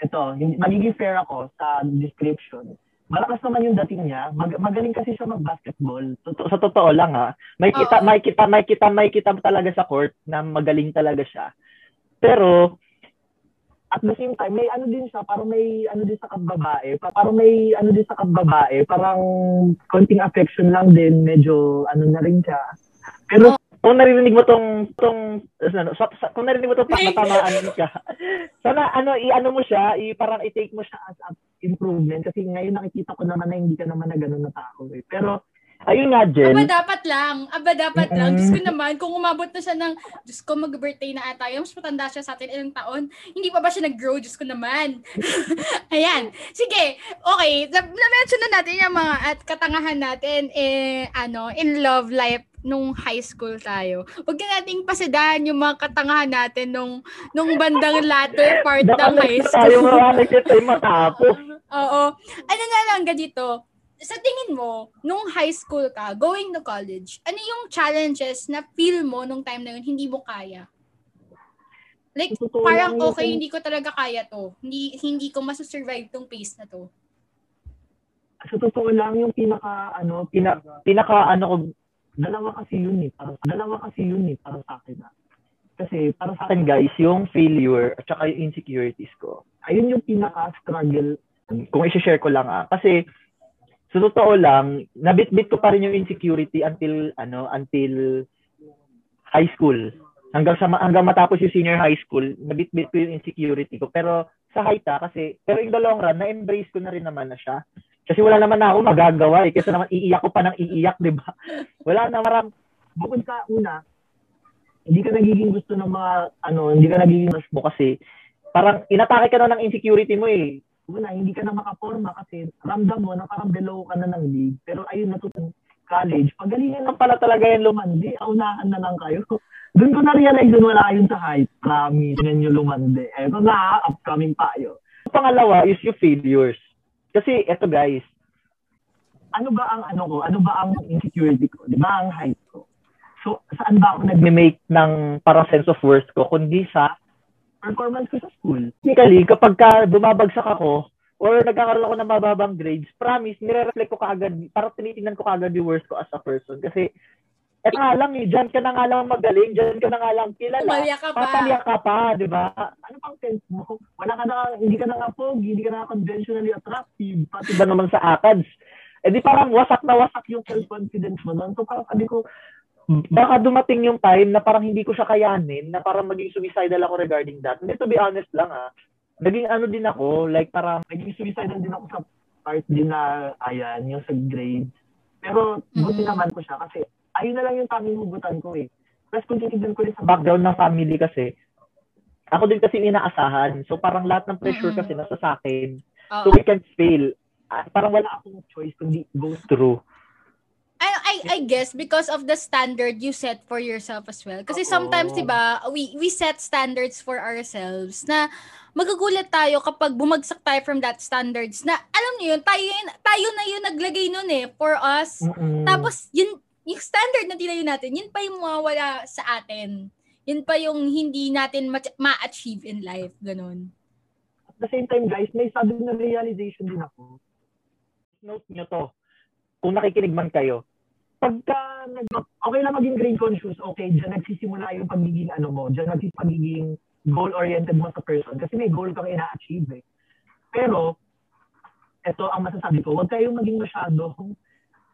Ito, magiging fair ako sa description malakas naman yung dating niya. Mag- magaling kasi siya mag-basketball. Toto- sa totoo lang ha. May kita, may kita, may kita, may kita talaga sa court na magaling talaga siya. Pero at the same time, may ano din siya, parang may ano din sa kababae, parang may ano din sa kababae, parang konting affection lang din, medyo ano na rin siya. Pero kung naririnig mo tong tong ano, so, so, kung naririnig mo tong tatamaan ka, sana ano i-ano mo siya, i parang i-take mo siya as a improvement kasi ngayon nakikita ko naman na hindi ka naman na ganun na tao eh. Pero Ayun nga, Jen. Aba, dapat lang. Aba, dapat mm-hmm. lang. Diyos ko naman, kung umabot na siya ng, Diyos ko, mag-birthday na ata. Yung mas matanda siya sa atin ilang taon, hindi pa ba siya nag-grow? Diyos ko naman. Ayan. Sige. Okay. Na-mention na natin yung mga at katangahan natin eh, ano, in love life nung high school tayo. Huwag na nating pasadahan yung mga katangahan natin nung nung bandang latter part ng high school. Tayo mga tayo matapos. Oo. Ano na lang ganito, sa tingin mo, nung high school ka, going to college, ano yung challenges na feel mo nung time na yun, hindi mo kaya? Like, Totoo parang okay, hindi ko talaga kaya to. Hindi hindi ko masusurvive tong pace na to. Sa totoo lang, yung pinaka, ano, pinaka, pinaka, ano dalawa kasi yun eh. Para, dalawa kasi yun eh, para sa akin. Ah. Kasi, para sa akin guys, yung failure at saka yung insecurities ko, ayun yung pinaka-struggle kung i-share ko lang ah. Kasi, sa totoo lang, nabitbit ko pa rin yung insecurity until ano, until high school. Hanggang sa hanggang matapos yung senior high school, nabitbit ko yung insecurity ko. Pero sa Haita kasi pero in the long run, na-embrace ko na rin naman na siya. Kasi wala naman na ako magagawa eh. Kasi naman iiyak ko pa ng iiyak, di ba? Wala na maram. Bukod sa una, hindi ka nagiging gusto ng mga, ano, hindi ka nagiging gusto mo kasi parang inatake ka na ng insecurity mo eh una, hindi ka na makaporma kasi ramdam mo na parang below ka na ng league. Pero ayun, natutong college, pagalingan lang pala talaga yan lumandi. Aunahan na lang kayo. Doon ko na-realize doon wala yun sa height. Promise, yan yung lumandi. Eto na, upcoming tayo. Pangalawa is yung failures. Kasi eto guys, ano ba ang ano ko? Ano ba ang insecurity ko? Di ba ang height ko? So, saan ba ako nag-make ng parang sense of worth ko? Kundi sa performance ko sa school. Typically, kapag ka bumabagsak ako, or nagkakaroon ako ng mababang grades, promise, nire-reflect ko kaagad, parang tinitingnan ko kaagad yung worth ko as a person. Kasi, eto nga lang eh, dyan ka na nga lang magaling, dyan ka na nga lang kilala. Tumalya ka pa. Papalya ka pa, di ba? Ano pang sense mo? Wala ka na, hindi ka na nga pogi, hindi ka na conventionally attractive, pati ba naman sa ACADS. Eh di parang wasak na wasak yung self-confidence mo nun. So parang sabi ko, baka dumating yung time na parang hindi ko siya kayanin, na parang maging suicidal ako regarding that. And to be honest lang ah, naging ano din ako, like parang naging suicidal din ako sa part din na, ayan, yung sa grades. Pero buti mm-hmm. naman ko siya kasi ayun na lang yung tanging hugutan ko eh. Plus kung titignan ko rin sa background ng family kasi, ako din kasi inaasahan. So parang lahat ng pressure mm-hmm. kasi nasa sa akin. Uh-oh. So we can fail. Uh, parang wala akong choice kundi go through. I, I, I guess because of the standard you set for yourself as well. Kasi sometimes, di ba, we, we set standards for ourselves na magagulat tayo kapag bumagsak tayo from that standards na, alam niyo yun, tayo, yun, tayo na yun naglagay nun eh, for us. Mm-mm. Tapos, yun, yung standard na tinayo natin, yun pa yung mawawala sa atin. Yun pa yung hindi natin ma-achieve in life. Ganon. At the same time, guys, may sudden na realization din ako. Note nyo to kung nakikinig man kayo, pagka okay lang maging grade conscious, okay, diyan nagsisimula yung pagiging ano mo, diyan nagsisimula pagiging goal-oriented mo sa person kasi may goal kang ina-achieve eh. Pero, ito ang masasabi ko, huwag kayong maging masyadong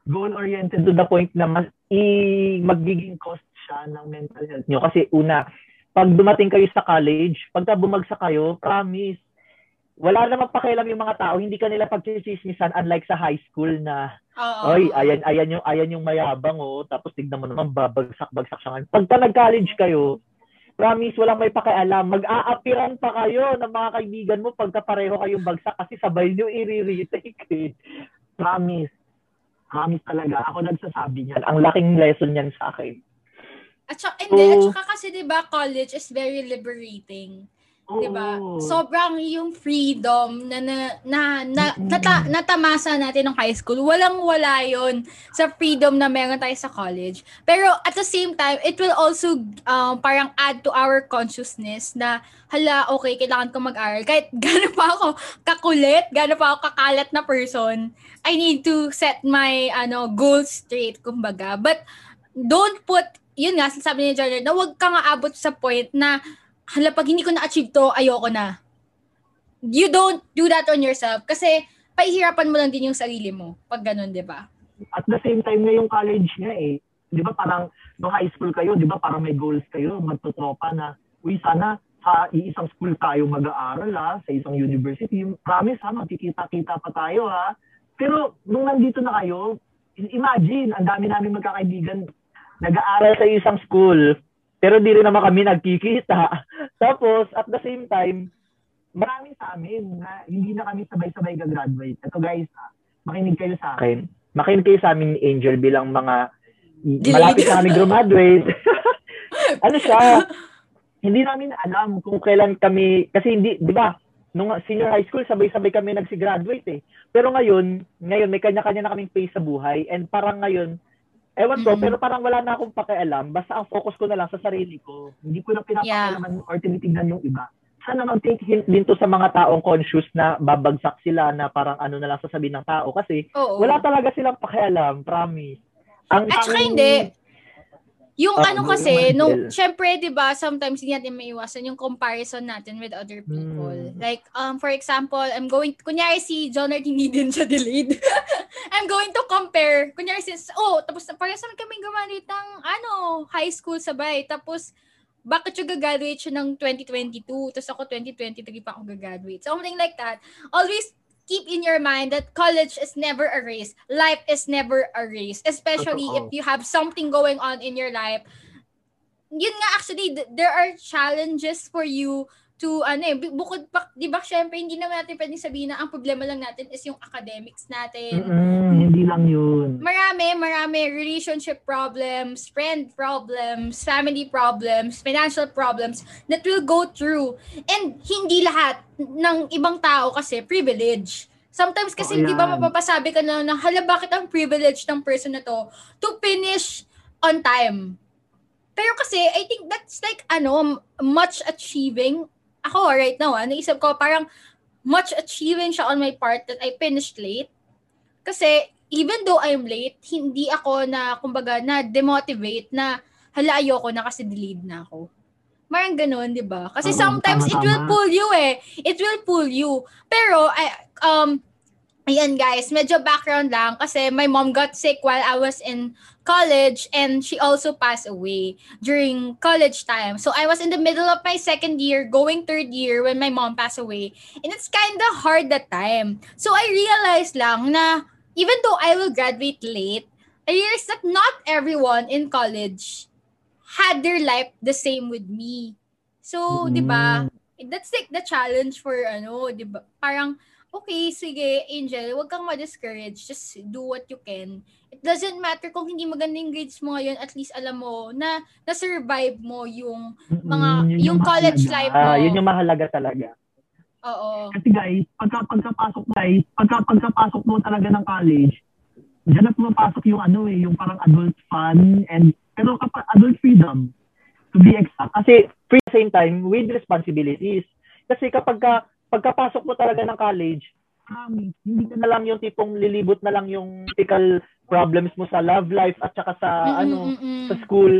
goal-oriented to the point na mas, i, magiging cost siya ng mental health nyo. Kasi una, pag dumating kayo sa college, pagka bumagsak kayo, promise, wala namang pakialam yung mga tao, hindi kanila pagchichismisan unlike sa high school na Oo. oy, ayan ayan yung ayan yung mayabang oh, tapos tignan mo naman babagsak-bagsak siya. Pagka nag-college kayo, promise walang may pakialam, mag-aapiran pa kayo ng mga kaibigan mo pagka pareho kayong bagsak kasi sabay niyo i-retake. Eh. Promise. Promise talaga. Ako nagsasabi niyan. Ang laking lesson niyan sa akin. At saka, hindi, at saka kasi 'di ba college is very liberating 'di ba? Sobrang yung freedom na na na, na nata, natamasa natin ng high school. Walang-wala 'yon sa freedom na meron tayo sa college. Pero at the same time, it will also um, parang add to our consciousness na hala, okay, kailangan ko mag-aral. Kahit gano'n pa ako kakulit, gano'n pa ako kakalat na person, I need to set my ano goals straight, kumbaga. But don't put, yun nga, sabi ni Jordan, na huwag kang aabot sa point na hala, pag hindi ko na-achieve to, ayoko na. you don't do that on yourself kasi pahihirapan mo lang din yung sarili mo pag ganun, di ba? At the same time na yung college nga eh. Di ba parang no high school kayo, di ba parang may goals kayo, magtutropa na, uy sana sa iisang school tayo mag-aaral ha, sa isang university. Promise ha, magkikita-kita pa tayo ha. Pero nung nandito na kayo, imagine, ang dami namin magkakaibigan nag-aaral sa isang school, pero di rin naman kami nagkikita. Tapos, at the same time, marami sa amin na hindi na kami sabay-sabay gagraduate. Ito guys, makinig kayo sa akin. Makinig kayo sa amin ni Angel bilang mga malapit na kami graduate. ano siya? Hindi namin alam kung kailan kami, kasi hindi, di ba, nung senior high school, sabay-sabay kami nagsi-graduate eh. Pero ngayon, ngayon may kanya-kanya na kaming pace sa buhay and parang ngayon, Ewan ko, mm-hmm. pero parang wala na akong pakialam. Basta ang focus ko na lang sa sarili ko. Hindi ko na pinapakialaman yeah. or tinitignan yung iba. Sana mag-take hint din to sa mga taong conscious na babagsak sila na parang ano na lang sasabihin ng tao. Kasi Oo. wala talaga silang pakialam, promise. Ang, At saka hindi, yung oh, ano kasi, nung, syempre, di ba, sometimes hindi natin maiwasan yung comparison natin with other people. Hmm. Like, um, for example, I'm going, kunyari si John Art hindi din siya delayed. I'm going to compare, kunyari si, oh, tapos parang saan kami gumanit ng, ano, high school sabay. Tapos, bakit yung gagraduate siya ng 2022, tapos ako 2023 pa ako gagraduate. Something like that. Always keep in your mind that college is never a race. Life is never a race. Especially if you have something going on in your life. Yun nga actually, there are challenges for you to ano eh, bukod pa, di ba syempre hindi naman natin pwedeng sabihin na ang problema lang natin is yung academics natin. Mm-mm, hindi lang yun. Marami relationship problems, friend problems, family problems, financial problems that will go through. And hindi lahat ng ibang tao kasi privilege. Sometimes kasi oh, di ba mapapasabi ka na, na hala bakit ang privilege ng person na to to finish on time. Pero kasi I think that's like ano much achieving ako right now, ah, naisip ko parang much achieving siya on my part that I finished late. Kasi even though I'm late, hindi ako na, kumbaga, na demotivate na hala ayoko na kasi delayed na ako. Marang ganun, di ba? Kasi sometimes it will pull you eh. It will pull you. Pero, I, um, ayan guys, medyo background lang kasi my mom got sick while I was in college and she also passed away during college time. So I was in the middle of my second year, going third year when my mom passed away. And it's kind of hard that time. So I realized lang na even though I will graduate late, I realized that not everyone in college had their life the same with me. So, mm. 'di ba? That's like the challenge for ano, 'di ba? Parang okay, sige, Angel, huwag kang ma-discourage. Just do what you can. It doesn't matter kung hindi maganda yung grades mo ngayon, at least alam mo na na-survive mo yung mga mm, yung, yung college mahalaga. life mo. Ah, yun yung mahalaga talaga. Oo. Kasi guys, pagka pagkapasok guys, pagka pagkapasok mo talaga ng college, diyan na pumapasok yung ano eh, yung parang adult fun and pero kapag adult freedom to be exact. Kasi free same time with responsibilities. Kasi kapag ka pagkapasok mo talaga ng college, um, hindi ka na lang yung tipong lilibot na lang yung typical problems mo sa love life at saka sa mm-hmm, ano mm-hmm. sa school.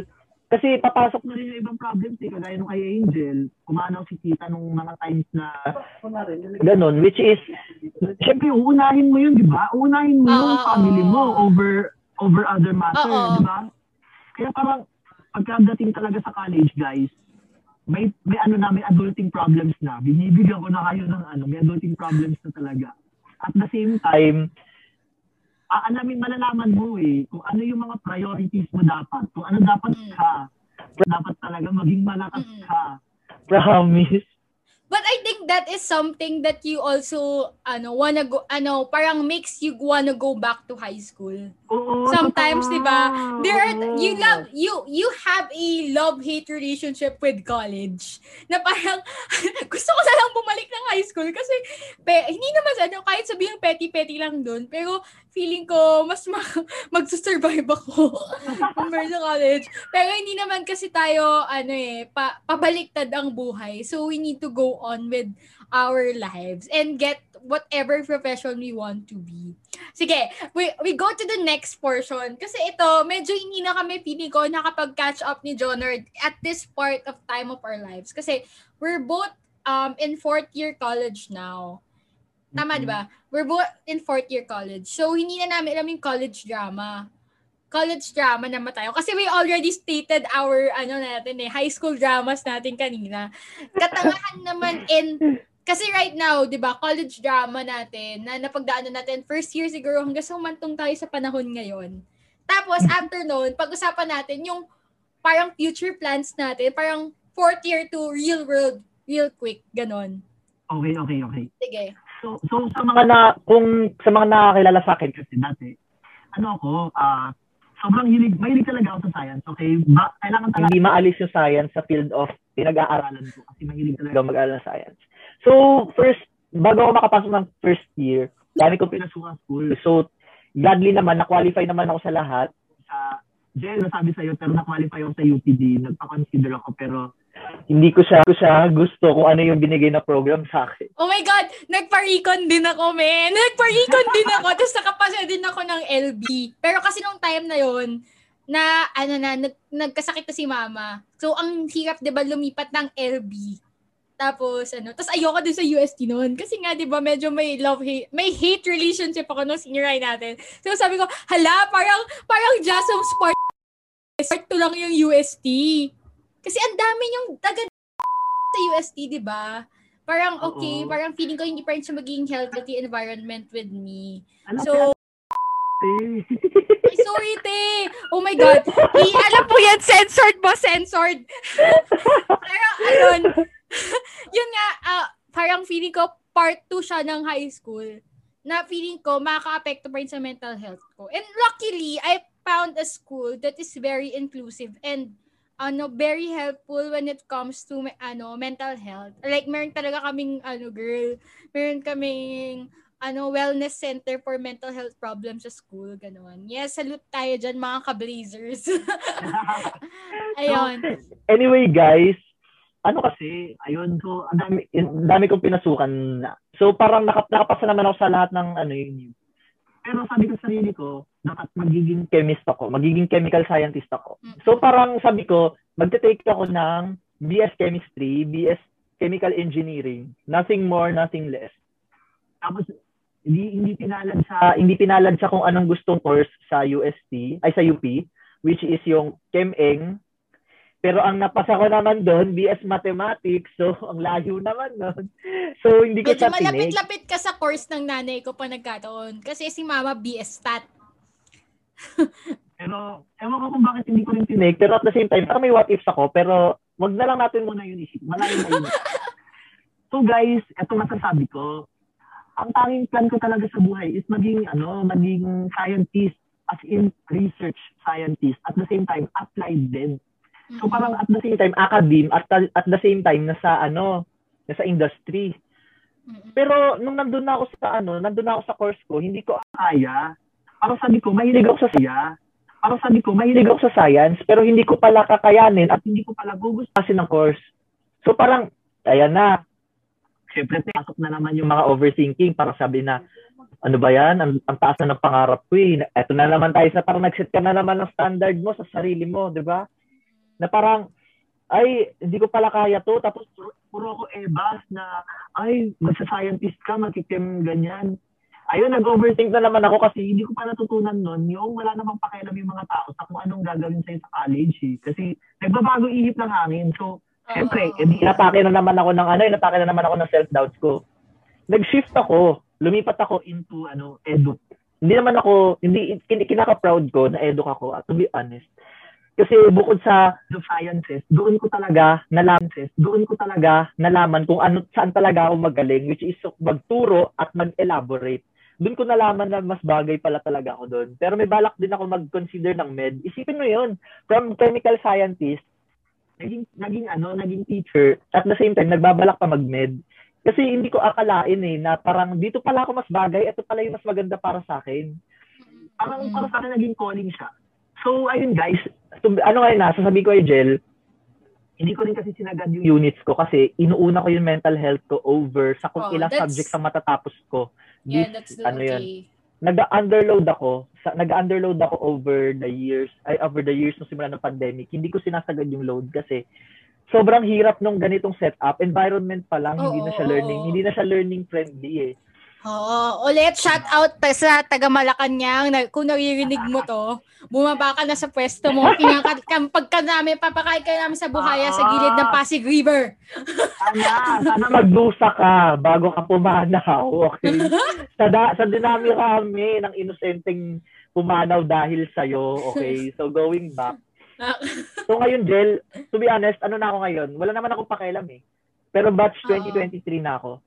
Kasi papasok na rin yung ibang problems eh, kagaya nung kay Angel, kumanaw si Tita nung mga times na ganun, which is, syempre, uunahin mo yun, di ba? Uunahin mo yung family mo over over other matter, di ba? Kaya parang, pagkadating talaga sa college, guys, may may ano na may adulting problems na. Binibigyan ko na kayo ng ano, may adulting problems na talaga. At the same time, aalamin malalaman mo eh kung ano yung mga priorities mo dapat. Kung ano dapat mm. ka. Dapat talaga maging malakas ka. Promise. But I think that is something that you also ano wanna go ano parang makes you wanna go back to high school. Oo, Sometimes, 'di ba? There are you love you you have a love-hate relationship with college. Na parang gusto ko na lang bumalik ng high school kasi pe, hindi naman ano kahit sabihin petty-petty lang doon, pero feeling ko mas ma- magsusurvive ako compared sa college. Pero hindi naman kasi tayo, ano eh, pa- pabaliktad ang buhay. So we need to go on with our lives and get whatever profession we want to be. Sige, we, we go to the next portion. Kasi ito, medyo hindi na kami feeling ko nakapag-catch up ni Jonard at this part of time of our lives. Kasi we're both um in fourth year college now. Tama, di ba? We're both in fourth year college. So, hindi na namin alam yung college drama. College drama naman tayo. Kasi we already stated our, ano natin eh, high school dramas natin kanina. Katangahan naman in, kasi right now, di ba, college drama natin, na napagdaanan natin, first year siguro, hanggang sa humantong tayo sa panahon ngayon. Tapos, after noon, pag-usapan natin yung parang future plans natin, parang fourth year to real world, real quick, ganon. Okay, okay, okay. Sige. So, so sa mga na, kung sa mga nakakilala sa akin kasi dati, ano ako, ah, sobrang hilig, mahilig talaga ako sa science, okay? Ba, kailangan talaga, hindi maalis yung science sa field of pinag-aaralan ko kasi mahilig talaga mag-aaral ng science. So, first, bago ako makapasok ng first year, dami ko pinasukan school. So, gladly naman, na-qualify naman ako sa lahat. Sa Jen, nasabi sa'yo, pero na-qualify ako sa UPD. Nagpa-consider ako, pero hindi ko siya, ko siya gusto kung ano yung binigay na program sa akin. Oh my God! Nagpa-recon din ako, men! Nagpa-recon din ako! Tapos nakapasa din ako ng LB. Pero kasi nung time na yon na, ano na, nag, nagkasakit na si mama. So, ang hirap, di ba, lumipat ng LB. Tapos, ano, tapos ayoko din sa UST noon. Kasi nga, di ba, medyo may love-hate, may hate relationship ako nung senior high natin. So, sabi ko, hala, parang, parang Jasmine Sport, Sport to lang yung UST. Kasi ang dami yung taga sa UST, di ba? Parang okay, Oo. parang feeling ko hindi pa rin siya magiging healthy environment with me. Ano So, ay, sorry, te. Oh my God. I, alam po yan, censored mo, censored. Pero, ayun. yun nga, ah, parang feeling ko, part 2 siya ng high school na feeling ko makaka-apekto pa rin sa mental health ko. And luckily, I found a school that is very inclusive and ano very helpful when it comes to ano mental health. Like meron talaga kaming ano girl, meron kaming ano wellness center for mental health problems sa school ganon. Yes, salute tayo diyan mga ka-blazers. Ayun. anyway, guys, ano kasi, ayun, so, ang dami, dami kong pinasukan na. So, parang nakap nakapasa naman ako sa lahat ng ano yun. Pero sabi ko sa sarili ko, dapat magiging chemist ako, magiging chemical scientist ako. So, parang sabi ko, magte-take ako ng BS Chemistry, BS Chemical Engineering. Nothing more, nothing less. Tapos, hindi hindi pinalad sa hindi pinalad sa kung anong gustong course sa UST ay sa UP which is yung ChemEng pero ang napasa ko naman doon, BS Mathematics. So, ang layo naman doon. So, hindi ko Medyo siya malapit-lapit ka sa course ng nanay ko pa nagkataon. Kasi si mama BS Stat. Pero, ewan ko kung bakit hindi ko rin tinig. Pero at the same time, parang may what ifs ako. Pero, wag na lang natin muna yun isip. Malayo na yun. so, guys, eto masasabi ko. Ang tanging plan ko talaga sa buhay is maging, ano, maging scientist as in research scientist. At the same time, applied din. So parang at the same time academe at at the same time nasa ano nasa industry. Pero nung nandun na ako sa ano, nandun na ako sa course ko, hindi ko kaya. Parang sabi ko, mahilig ako sa saya. Parang sabi ko, mahilig ako sa science, pero hindi ko pala kakayanin at hindi ko pala gugustuhin ng course. So parang, ayan na. Siyempre, pasok na naman yung mga overthinking. Parang sabi na, ano ba yan? Ang, ang taas na ng pangarap ko eh. Eto na naman tayo sa parang nag-set ka na naman ng standard mo sa sarili mo, di ba? Na parang, ay, hindi ko pala kaya to. Tapos, puro, ako ebas na, ay, magsa-scientist ka, magkikim ganyan. Ayun, nag-overthink na naman ako kasi hindi ko pa natutunan nun yung wala namang pakialam yung mga tao sa kung anong gagawin sa'yo sa college eh. Kasi nagbabago ihip ng hangin. So, Siyempre, edi inatake na naman ako ng ano, inatake na naman ako ng self-doubts ko. Nag-shift ako, lumipat ako into ano, edu. Hindi naman ako, hindi kin- kinaka-proud ko na edu ako, at to be honest. Kasi bukod sa the sciences, doon ko talaga nalaman, doon ko talaga nalaman kung ano saan talaga ako magaling, which is magturo at mag-elaborate. Doon ko nalaman na mas bagay pala talaga ako doon. Pero may balak din ako mag-consider ng med. Isipin mo 'yun, from chemical scientist naging naging ano, naging teacher at the same time nagbabalak pa mag-med. Kasi hindi ko akalain eh na parang dito pala ako mas bagay, ito pala yung mas maganda para sa akin. Parang para sa akin naging calling siya. So ayun guys, so, ano ngayon na, sasabihin ko ay Jel, hindi ko rin kasi sinagad yung units ko kasi inuuna ko yung mental health ko over sa kung Oh, ilang subjects ang matatapos ko. Yeah, This, that's the ano yun, nag-underload ako, sa, nag-underload ako over the years, ay over the years nung simula ng pandemic. Hindi ko sinasagad yung load kasi sobrang hirap nung ganitong setup. Environment pa lang, Oo, hindi na siya learning, oo. hindi na siya learning friendly eh. Oo. Ulit, shout out pa sa taga Malacanang. Na, kung naririnig mo to, bumaba ka na sa pwesto mo. Kinaka, kam- pagka namin, papakain ka namin sa buhaya sa gilid ng Pasig River. Sana, sana magdusa ka bago ka pumanaw, okay? sa, da, sa dinami kami ng inosenteng pumanaw dahil sa'yo, okay? So going back. So ngayon, Jel, to be honest, ano na ako ngayon? Wala naman akong pakialam eh. Pero batch Oo. 2023 na ako.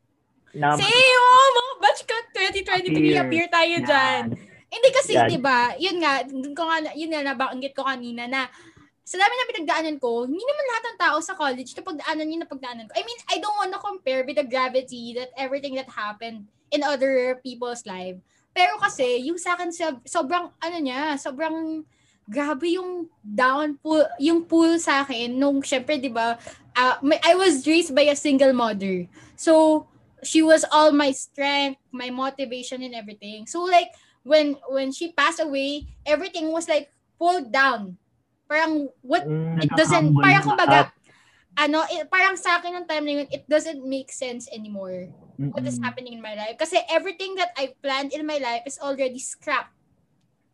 Na, Same, oh, mga batch ka 2023, Appear. appear tayo Yan. dyan. Hindi kasi, di ba, yun nga, dun ko nga, yun nga, nabanggit ko kanina na sa dami na pinagdaanan ko, hindi naman lahat ng tao sa college napagdaanan yung napagdaanan ko. I mean, I don't wanna compare with the gravity that everything that happened in other people's life. Pero kasi, yung sa akin, sob- sobrang, ano niya, sobrang grabe yung down pool, yung pool sa akin nung, syempre, di ba, may- I was raised by a single mother. So, she was all my strength, my motivation and everything. So like when when she passed away, everything was like pulled down. Parang what mm, it doesn't parang kumbaga ano, it, parang sa akin ng time na yun, it doesn't make sense anymore what is Mm-mm. happening in my life. Kasi everything that I planned in my life is already scrapped.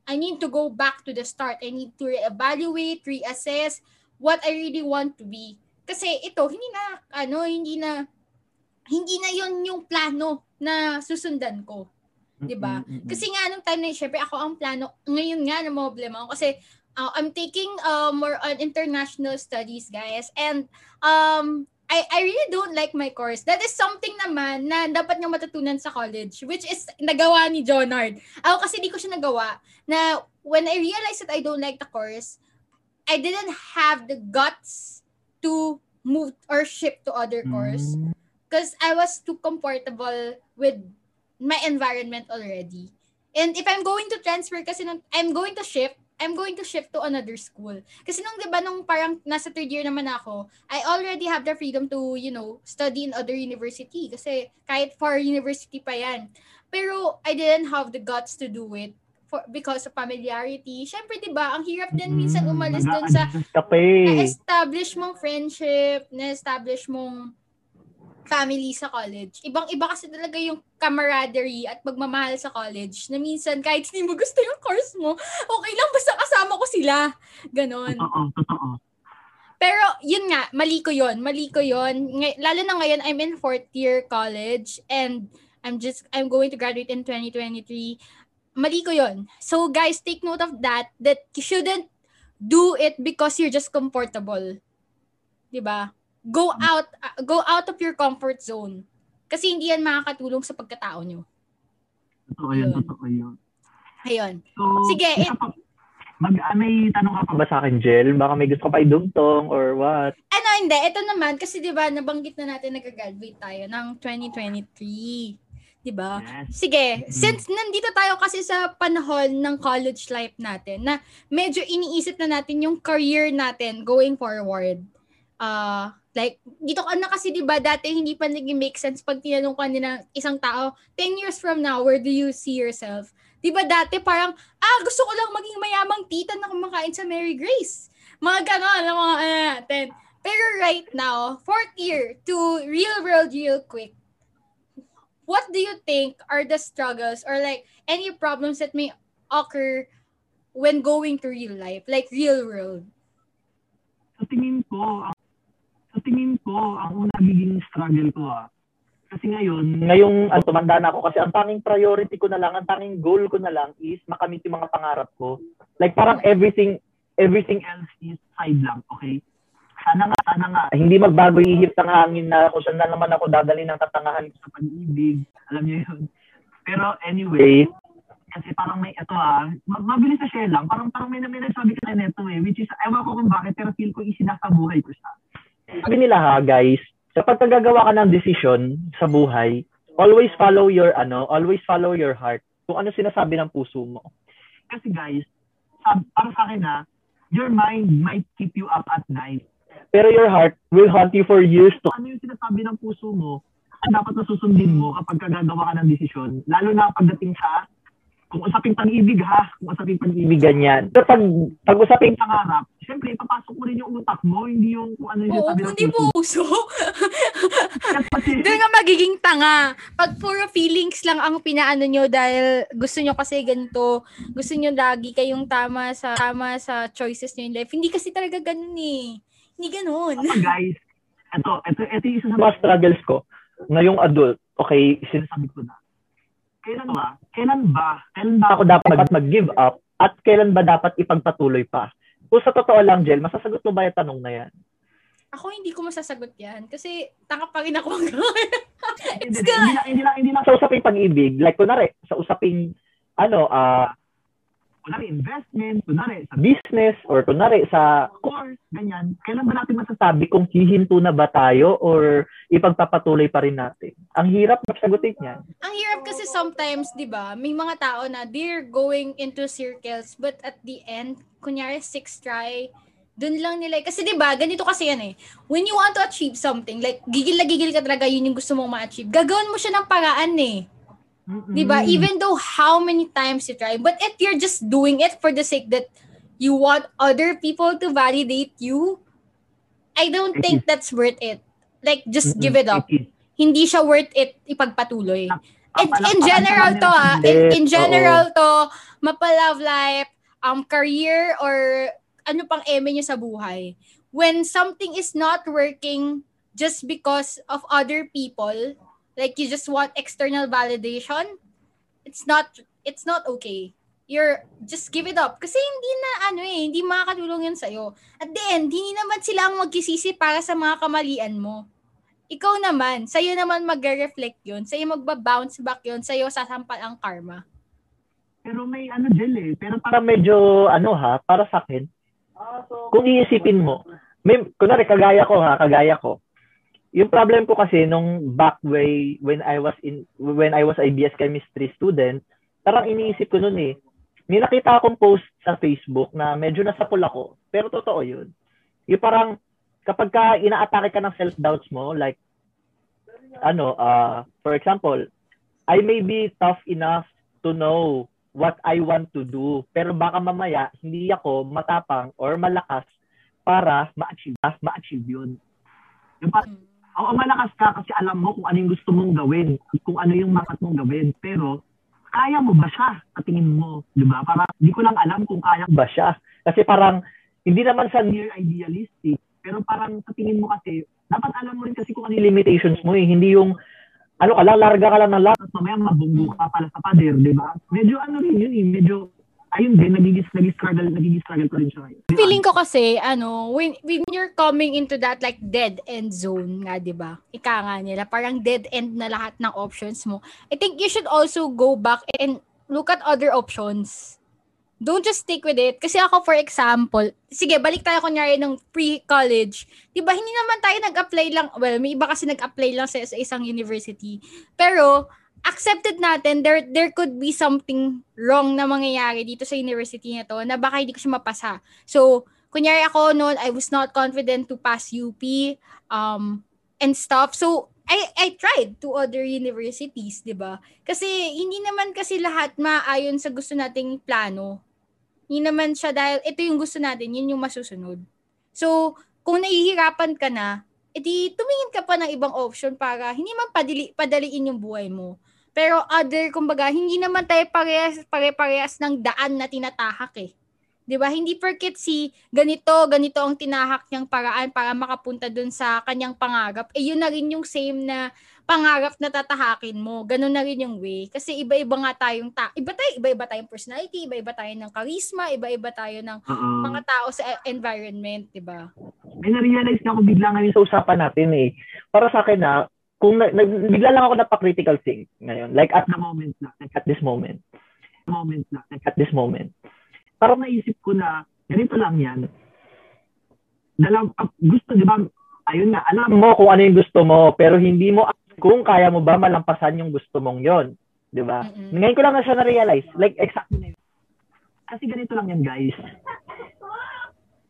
I need to go back to the start. I need to reevaluate, reassess what I really want to be. Kasi ito, hindi na, ano, hindi na, hindi na yon yung plano na susundan ko. di ba? Kasi nga, nung time na yun, syempre ako ang plano, ngayon nga, na problema ako. Kasi, uh, I'm taking uh, more on international studies, guys. And, um, I, I really don't like my course. That is something naman na dapat niya matutunan sa college, which is nagawa ni Jonard. Ako kasi di ko siya nagawa. Na when I realized that I don't like the course, I didn't have the guts to move or shift to other course Mm. Because I was too comfortable with my environment already. And if I'm going to transfer kasi nung I'm going to shift, I'm going to shift to another school. Kasi nung 'di ba nung parang nasa third year naman ako, I already have the freedom to, you know, study in other university kasi kahit far university pa 'yan. Pero I didn't have the guts to do it for because of familiarity. Syempre 'di ba, ang hirap din minsan Mm, umalis sa ka pa eh. na-establish mong friendship, na-establish mong family sa college. Ibang-iba kasi talaga yung camaraderie at pagmamahal sa college na minsan kahit hindi mo gusto yung course mo, okay lang basta kasama ko sila. Ganon. Totoo. Pero yun nga, mali ko yun. Mali ko yun. Ngay- lalo na ngayon, I'm in fourth year college and I'm just, I'm going to graduate in 2023. Mali ko yun. So guys, take note of that, that you shouldn't do it because you're just comfortable. 'Di ba? Go out, uh, go out of your comfort zone. Kasi hindi yan makakatulong sa pagkatao nyo. Totoo yun, totoo yun. Ayun. So, Sige, isa pa- mag, ah, may tanong ka pa ba sa akin, Jel? Baka may gusto ka pa idungtong or what? Ano, hindi. Ito naman, kasi di ba, nabanggit na natin nag-graduate tayo ng 2023. Di ba? Yes. Sige, Mhm. since nandito tayo kasi sa panahon ng college life natin, na medyo iniisip na natin yung career natin going forward. Uh, like, dito ka na kasi di ba dati hindi pa naging make sense pag tinanong ka ng isang tao, 10 years from now, where do you see yourself? Di ba dati parang, ah, gusto ko lang maging mayamang tita na kumakain sa Mary Grace. Mga ganon, mga ano natin. Pero right now, fourth year to real world real quick, what do you think are the struggles or like any problems that may occur when going to real life, like real world? Sa tingin ko, sa tingin ko, ang una nagiging struggle ko ah. Kasi ngayon, ngayong ano, tumanda na ako kasi ang tanging priority ko na lang, ang tanging goal ko na lang is makamit yung mga pangarap ko. Like parang everything everything else is side lang, okay? Sana nga, sana nga, hindi magbago yung ihip ng hangin na kung saan na naman ako dadali ng katangahan sa pag-ibig. Alam niyo yun. Pero anyway, kasi parang may ito ah, ma- mabilis na share lang. Parang parang may, may nagsabi ka na neto eh, which is, ewan ko kung bakit, pero feel ko isinasabuhay ko siya. Sabi nila ha, guys, sa pagkagagawa ka ng desisyon sa buhay, always follow your ano, always follow your heart. Kung ano sinasabi ng puso mo. Kasi guys, sab- para sa akin ha, your mind might keep you up at night. Pero your heart will haunt you for years to. Ano yung sinasabi ng puso mo, ang dapat na susundin mo kapag gagawa ka ng desisyon, lalo na pagdating sa kung usaping pag-ibig ha, kung usaping pag-ibig ganyan. Pero pag, pag usaping pangarap, syempre, ipapasok mo rin yung utak mo, hindi yung kung ano yung Oo, sabi ng hindi puso. Doon nga magiging tanga. Pag puro feelings lang ang pinaano nyo dahil gusto nyo kasi ganito, gusto nyo lagi kayong tama sa tama sa choices nyo in life. Hindi kasi talaga ganun eh. Hindi ganun. Kapag guys, ito, ito, ito yung isa sa mga struggles ko. Ngayong adult, okay, sinasabi ko na. Kailan ba? Kailan ba? Kailan ba ako dapat mag-give up? At kailan ba dapat ipagpatuloy pa? Kung sa totoo lang, Jel, masasagot mo ba yung tanong na yan? Ako hindi ko masasagot yan kasi tanga pa rin ako hanggang. Hindi, It's hindi, good. hindi, lang, hindi, lang, hindi lang sa usaping pag-ibig. Like, kunwari, sa usaping, ano, ah, kunwari, investment, kunwari, sa business, or kunwari, sa course, ganyan. Kailan ba natin masasabi kung hihinto na ba tayo or ipagpapatuloy pa rin natin? Ang hirap magsagutin yan. Ang hirap kasi sometimes, 'di ba? May mga tao na they're going into circles but at the end, kunyari six try, dun lang nila kasi 'di ba? Ganito kasi yan eh. When you want to achieve something, like gigil na gigil ka talaga yun yung gusto mong ma-achieve. Gagawin mo siya ng paraan eh. 'Di ba? Mm. Even though how many times you try, but if you're just doing it for the sake that you want other people to validate you, I don't think that's worth it. Like just Mm-mm. give it up. Hindi siya worth it ipagpatuloy. In, Papalakpakan in pa general nila to ah, in, in general to, mapa-love life, um, career, or ano pang eme nyo sa buhay. When something is not working just because of other people, like you just want external validation, it's not, it's not okay. You're, just give it up. Kasi hindi na, ano eh, hindi makakatulong yun sa'yo. At the end, hindi naman sila ang magkisisi para sa mga kamalian mo ikaw naman, sa'yo naman magre-reflect yun, sa'yo magba-bounce back yun, sa'yo sasampal ang karma. Pero may ano, Jel eh. Pero para medyo, ano ha, para sa akin, kung iisipin mo, may, kunwari, kagaya ko ha, kagaya ko, yung problem ko kasi nung back way when I was in when I was a BS chemistry student, parang iniisip ko noon eh. May nakita akong post sa Facebook na medyo nasapul ako, pero totoo 'yun. Yung parang kapag ka inaatake ka ng self-doubts mo, like ano, uh, for example, I may be tough enough to know what I want to do, pero baka mamaya hindi ako matapang or malakas para ma-achieve, ma-achieve 'yun. Yung parang Oo, malakas ka kasi alam mo kung ano yung gusto mong gawin, kung ano yung dapat mong gawin. Pero, kaya mo ba siya sa tingin mo? Di ba? Parang, hindi ko lang alam kung kaya ba siya. Kasi parang, hindi naman sa near idealistic, pero parang sa tingin mo kasi, dapat alam mo rin kasi kung ano yung limitations mo eh. Hindi yung, ano ka lang, larga ka lang ng lahat, at mamaya mabunggo ka pala sa pader, di ba? Medyo ano rin yun eh, medyo, ayun din, nagigis, nagigis struggle, nagigis struggle ko rin siya. ngayon. Feeling ko kasi, ano, when, when you're coming into that like dead end zone nga, di ba? Ika nga nila, parang dead end na lahat ng options mo. I think you should also go back and look at other options. Don't just stick with it. Kasi ako, for example, sige, balik tayo kunyari ng pre-college. Di ba, hindi naman tayo nag-apply lang, well, may iba kasi nag-apply lang sa, sa isang university. Pero, accepted natin there there could be something wrong na mangyayari dito sa university na to na baka hindi ko siya mapasa. So, kunyari ako noon, I was not confident to pass UP um and stuff. So, I I tried to other universities, 'di ba? Kasi hindi naman kasi lahat maayon sa gusto nating plano. Hindi naman siya dahil ito yung gusto natin, yun yung masusunod. So, kung nahihirapan ka na, edi tumingin ka pa ng ibang option para hindi man padali, padaliin yung buhay mo. Pero other, kumbaga, hindi naman tayo parehas, pare-parehas ng daan na tinatahak eh. 'Di ba? Hindi porket si ganito, ganito ang tinahak niyang paraan para makapunta dun sa kanyang pangarap. Eh yun na rin yung same na pangarap na tatahakin mo. Ganun na rin yung way. Kasi iba-iba nga tayong ta iba tayo, iba-iba tayong personality, iba-iba tayo ng charisma, iba-iba tayo ng Oo. mga tao sa e- environment, 'di ba? may na-realize na ako bigla ngayon sa usapan natin eh. Para sa akin na, kung na, nag, bigla lang ako napaka-critical think ngayon. Like at the moment na, like at this moment. Moment na, like at this moment. Parang naisip ko na, ganito lang yan. Dalam, gusto, di ba, ayun nga, alam mo kung ano yung gusto mo, pero hindi mo kung kaya mo ba malampasan yung gusto mong yon Di ba? Mm-mm. Ngayon ko lang na siya na-realize. Like, exactly na yun. Kasi ganito lang yan, guys.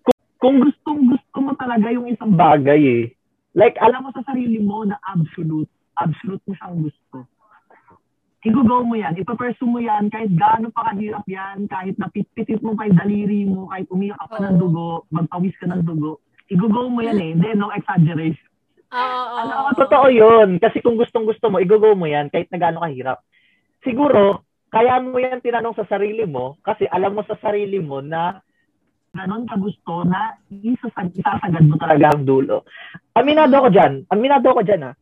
Kung, kung gustong gusto mo talaga yung isang bagay eh, like, alam mo sa sarili mo na absolute, absolute mo siyang gusto. i-go mo yan, ipapursue mo yan, kahit gaano pa kahirap yan, kahit napitpitit mo pa yung daliri mo, kahit umiyak ka pa ng dugo, magpawis ka ng dugo, i-go mo yan eh. Hindi, no exaggeration. Oo. Ano, oo. totoo yun. Kasi kung gustong gusto mo, i-go mo yan, kahit na gaano kahirap. Siguro, kaya mo yan tinanong sa sarili mo, kasi alam mo sa sarili mo na ganon ka gusto na isasag, isasagad mo talaga ang dulo. Aminado ako dyan. Aminado ako dyan ha.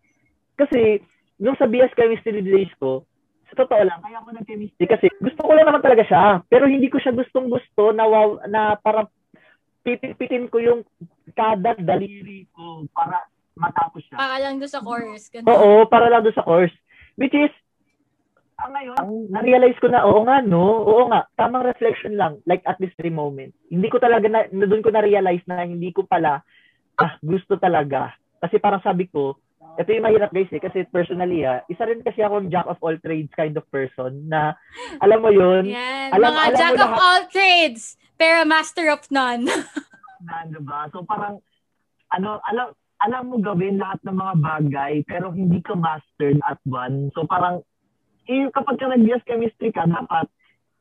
Kasi, nung sa BS Chemistry days ko, sa totoo lang, kaya ako nag-chemistry kasi gusto ko lang naman talaga siya. Pero hindi ko siya gustong gusto na, wow, na parang pipitin ko yung kada daliri ko para matapos siya. Para lang doon sa course. Ganun. Oo, para lang doon sa course. Which is, ang ngayon, na-realize ko na, oo nga, no? Oo nga, tamang reflection lang, like at this very moment. Hindi ko talaga, na, na doon ko na-realize na hindi ko pala, ah, gusto talaga. Kasi parang sabi ko, ito yung mahirap guys eh, kasi personally ah, isa rin kasi akong jack of all trades kind of person na, alam mo yun, Yan. Alam- mga alam mo jack of lahat- all trades, pero master of none. na, diba? So parang, ano, alam, alam mo gawin lahat ng mga bagay, pero hindi ka mastered at one. So parang, eh, kapag ka nag chemistry ka, dapat,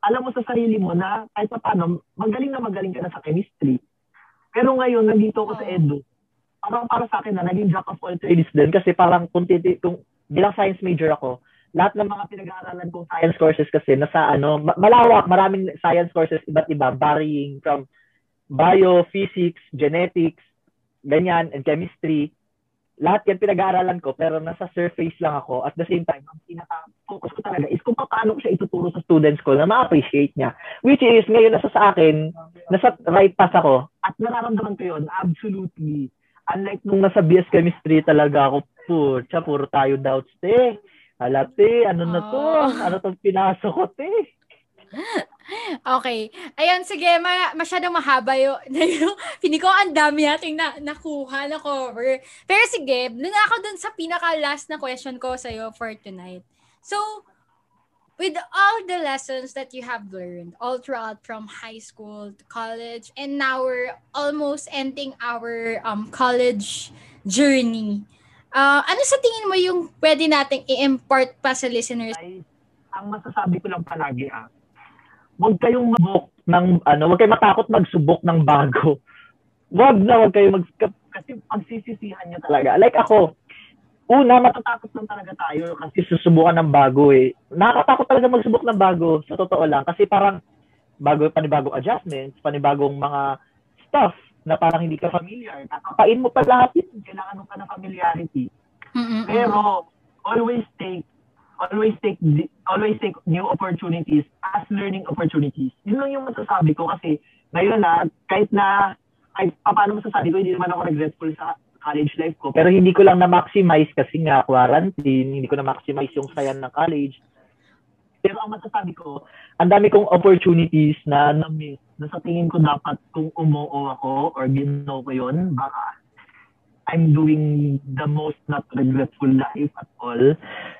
alam mo sa sarili mo na kahit pa paano, magaling na magaling ka na sa chemistry. Pero ngayon, nandito ako sa edu. Parang para sa akin na, naging jack of all trades din. Kasi parang kung, titi, kung bilang science major ako, lahat ng mga pinag-aaralan kong science courses kasi nasa ano, ma- malawak, maraming science courses iba't iba, varying from bio, physics, genetics, ganyan, and chemistry. Lahat yan pinag-aaralan ko, pero nasa surface lang ako. At the same time, ang pinaka-focus ko talaga is kung paano ko siya ituturo sa students ko na ma-appreciate niya. Which is, ngayon nasa sa akin, nasa right path ako. At nararamdaman ko yun, absolutely. Unlike nung nasa BS Chemistry talaga ako, putya, puro tayo doubts, te. Halate, ano na to? Oh. Ano tong pinasok ko, te? Okay. Ayun, sige, ma- masyadong mahaba yung, pini ko ang dami nating na, nakuha na cover. Pero sige, dun ako dun sa pinaka-last na question ko sa'yo for tonight. So, with all the lessons that you have learned all throughout from high school to college, and now we're almost ending our um college journey, uh, ano sa tingin mo yung pwede nating i-impart pa sa listeners? Ay, ang masasabi ko lang palagi ah, huwag kayong mabok ng, ano, huwag kayong matakot magsubok ng bago. Huwag na, huwag kayong mag, kasi pagsisisihan nyo talaga. Like ako, una, matatakot lang talaga tayo kasi susubukan ng bago eh. Nakakatakot talaga magsubok ng bago, sa totoo lang. Kasi parang, bago, panibagong adjustments, panibagong mga stuff na parang hindi ka familiar. Kakapain mo pa lahat yun. Kailangan mo pa ng familiarity. Mm-mm-mm. Pero always take always take always take new opportunities as learning opportunities. Yun lang yung masasabi ko kasi ngayon na kahit na kahit pa- paano masasabi ko hindi naman ako regretful sa college life ko. Pero hindi ko lang na-maximize kasi nga quarantine, hindi ko na-maximize yung saya ng college. Pero ang masasabi ko, ang dami kong opportunities na na-miss na sa tingin ko dapat kung umuo ako or ginaw ko yun, baka I'm doing the most not regretful life at all.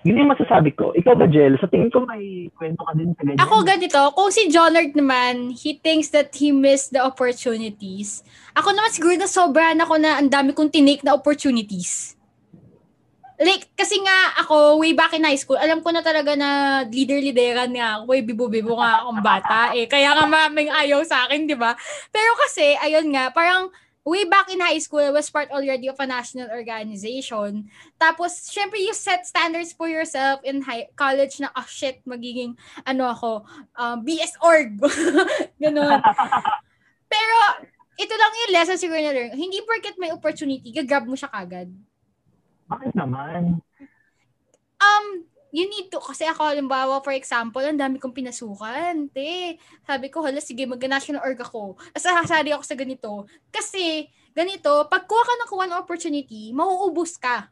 Yun yung masasabi ko. Ikaw ba, Jel? Sa tingin ko may kwento ka din sa ganyan. Ako ganito, kung si Jonard naman, he thinks that he missed the opportunities. Ako naman siguro na sobrahan ako na ang dami kong tinake na opportunities. Like, kasi nga ako, way back in high school, alam ko na talaga na leader-lideran nga ako, way bibo-bibo nga akong bata eh. Kaya nga maming ayaw sa akin, di ba? Pero kasi, ayun nga, parang way back in high school, I was part already of a national organization. Tapos, syempre, you set standards for yourself in high, college na, oh shit, magiging, ano ako, um, BS org. Ganun. Pero, ito lang yung lesson siguro na learn. Hindi porket may opportunity, gagrab mo siya kagad. Bakit naman? Um, you need to, kasi ako, halimbawa, for example, ang dami kong pinasukan, te. Sabi ko, hala, sige, mag-national org ako. Tapos sasali ako sa ganito. Kasi, ganito, pag kuha ka ng ng opportunity, mauubos ka.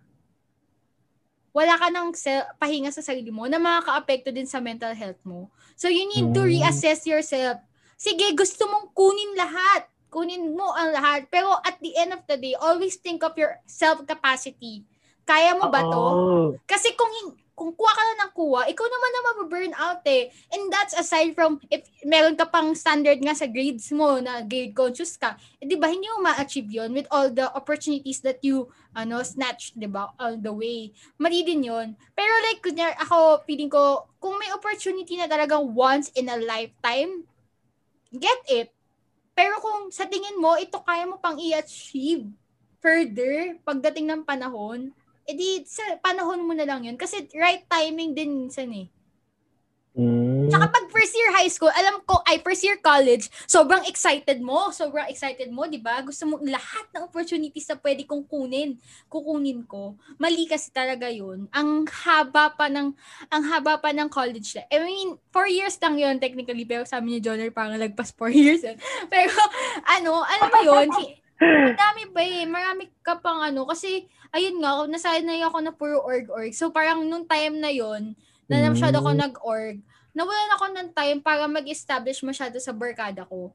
Wala ka ng pahinga sa sarili mo na makaka-apekto din sa mental health mo. So, you need to Mm. reassess yourself. Sige, gusto mong kunin lahat. Kunin mo ang lahat. Pero at the end of the day, always think of your self-capacity. Kaya mo ba to? Oo. Kasi kung hin- kung kuha ka na ng kuha, ikaw naman na mababurn out eh. And that's aside from, if meron ka pang standard nga sa grades mo, na grade conscious ka, eh, di ba, hindi mo ma-achieve yun with all the opportunities that you, ano, snatch, di ba, all the way. Mali din yun. Pero like, kunyar, ako, feeling ko, kung may opportunity na talagang once in a lifetime, get it. Pero kung sa tingin mo, ito kaya mo pang i-achieve further pagdating ng panahon, edi sa panahon mo na lang yun. Kasi right timing din minsan eh. Mm. Tsaka pag first year high school, alam ko, ay first year college, sobrang excited mo. Sobrang excited mo, di ba? Gusto mo lahat ng opportunities na pwede kong kunin, kukunin ko. Mali kasi talaga yun. Ang haba pa ng, ang haba pa ng college life. I mean, four years lang yun technically, pero sabi ni Joner, parang lagpas four years. Yun. Pero, ano, alam mo yun, Madami pa eh. Marami ka pang ano. Kasi, ayun nga, nasanay ako na puro org-org. So, parang nung time na yon na Mm. masyado ako nag-org, nawalan ako ng time para mag-establish masyado sa barkada ko.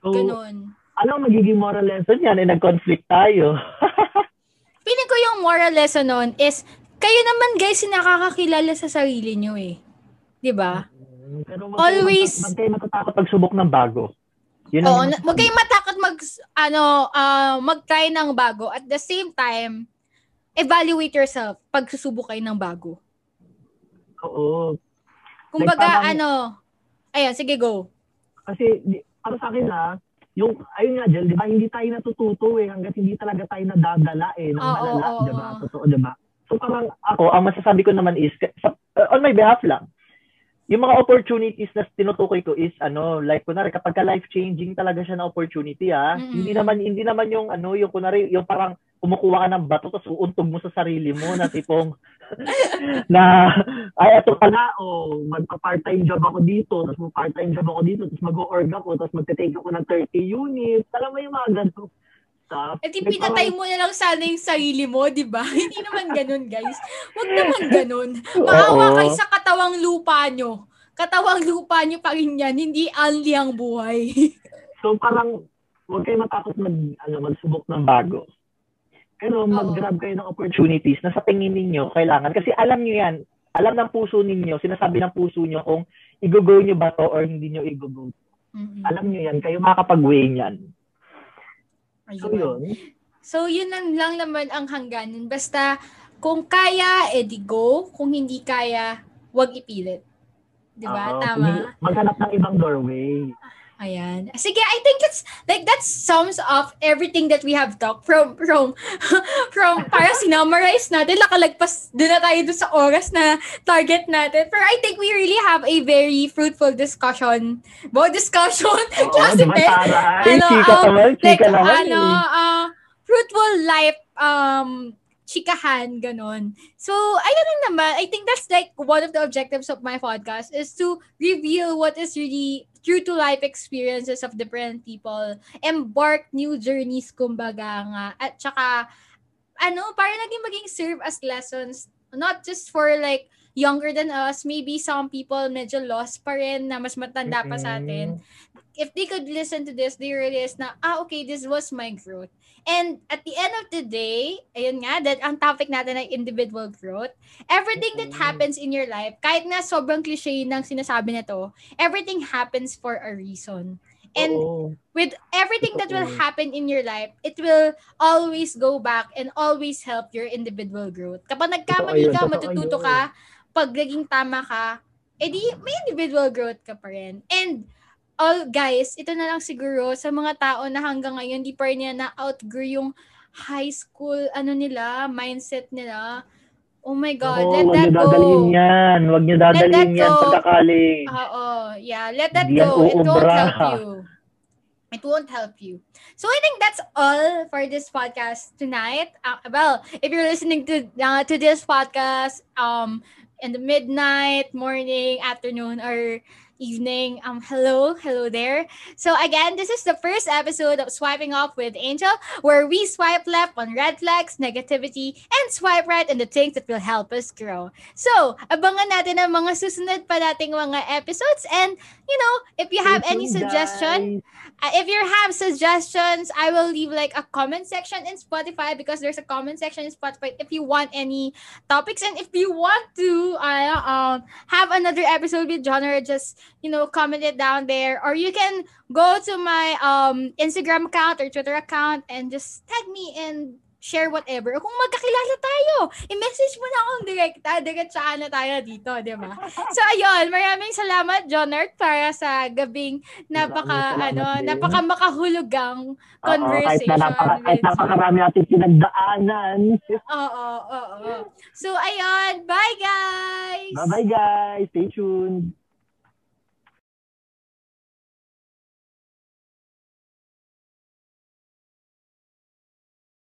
So, Ganon. anong magiging moral lesson yan? Eh, nag-conflict tayo. Feeling ko yung moral lesson nun is, kayo naman guys, nakakakilala sa sarili nyo eh. 'Di ba? Pero wag Always- Kayo, wag kayo matatakot pagsubok ng bago. Yun Oo, ang- na- huwag kayong matakot mag, ano, ah, mag-try ng bago. At the same time, evaluate yourself pag susubok kayo ng bago. Oo. Kumbaga, parang- ano, ayan, sige, go. Kasi, di, para sa akin ha, yung, ayun nga, Jel, di ba, hindi tayo natututo eh, hanggat hindi talaga tayo nadadala eh, ng malala, oo, di ba? oo. Totoo, di ba? So, parang ako, ang masasabi ko naman is, sa, uh, on my behalf lang, yung mga opportunities na tinutukoy ko is ano like kunari kapag ka life changing talaga siya na opportunity ah Mm-mm. hindi naman hindi naman yung ano yung kunari yung parang kumukuha ka ng bato tapos uuntog mo sa sarili mo na tipong na ay ito pala oh magpa-part-time job ako dito tapos mag-part-time job ako dito tapos mag-org ako tapos magte-take ako ng 30 units alam mo yung mga ganito stuff Eh, di pinatay mo na lang sana yung sarili mo, di ba? Hindi naman ganun, guys. Huwag naman ganun. Maawa kayo sa katawang lupa nyo. Katawang lupa nyo pa rin yan, hindi only ang buhay. So parang huwag kayo matakot mag ano magsubok ng bago. Pero mag-grab kayo ng opportunities na sa tingin ninyo kailangan kasi alam niyo yan. Alam ng puso ninyo, sinasabi ng puso niyo kung i-go niyo ba to or hindi niyo i-go. Mm-mm. Alam niyo yan, kayo makakapag-weigh niyan. So Ayun. yun. So, yun lang, lang naman ang hangganan. Basta, kung kaya, edi go. Kung hindi kaya, wag ipilit. Di ba? Oo, Tama? Maghanap ng ibang doorway. Ayan. Sige, I think it's like that sums up everything that we have talked from from from para sinummarize natin nakalagpas din na tayo dun sa oras na target natin. Pero I think we really have a very fruitful discussion. Bo discussion. Oo, Klase di ba, pe. Tara? Ay, Ano, um, like ano, uh, fruitful life um chikahan, ganon. So, ayun lang naman. I think that's like one of the objectives of my podcast is to reveal what is really true to life experiences of different people. Embark new journeys, kumbaga nga. At saka, ano, para naging maging serve as lessons, not just for like younger than us, maybe some people medyo lost pa rin na mas matanda pa sa atin if they could listen to this, they realize na, ah, okay, this was my growth. And at the end of the day, ayun nga, that ang topic natin ay individual growth. Everything that happens in your life, kahit na sobrang cliche ng sinasabi na to, everything happens for a reason. And Oo. with everything that will happen in your life, it will always go back and always help your individual growth. Kapag nagkamali ka, matututo ka, pag naging tama ka, edi may individual growth ka pa rin. And all guys, ito na lang siguro sa mga tao na hanggang ngayon di pa rin nila na-outgrow yung high school ano nila, mindset nila. Oh my God, Oo, let wag that niyo dadalhin go. yan. Wag niyo dadalhin yan go. pagka-college. Oo, yeah, let that Hindi go. It won't help you. It won't help you. So I think that's all for this podcast tonight. Uh, well, if you're listening to uh, to this podcast um in the midnight, morning, afternoon, or evening. Um, hello, hello there. So again, this is the first episode of Swiping Off with Angel, where we swipe left on red flags, negativity, and swipe right on the things that will help us grow. So, abangan natin ang mga susunod pa nating mga episodes. And, you know, if you have any suggestion, uh, if you have suggestions, I will leave like a comment section in Spotify because there's a comment section in Spotify if you want any topics and if you want to uh, um have another episode with John or just you know, comment it down there. Or you can go to my um Instagram account or Twitter account and just tag me and share whatever. O kung magkakilala tayo, i-message mo na akong direkta, diretsaan na tayo dito, di ba? So, ayun, maraming salamat, Jonert, para sa gabing napaka, ano, din. napaka makahulugang conversation. Oo, kahit, na napaka, kahit napakarami natin pinagdaanan. Oo, oo, oo. So, ayun, bye guys! Bye-bye guys! Stay tuned!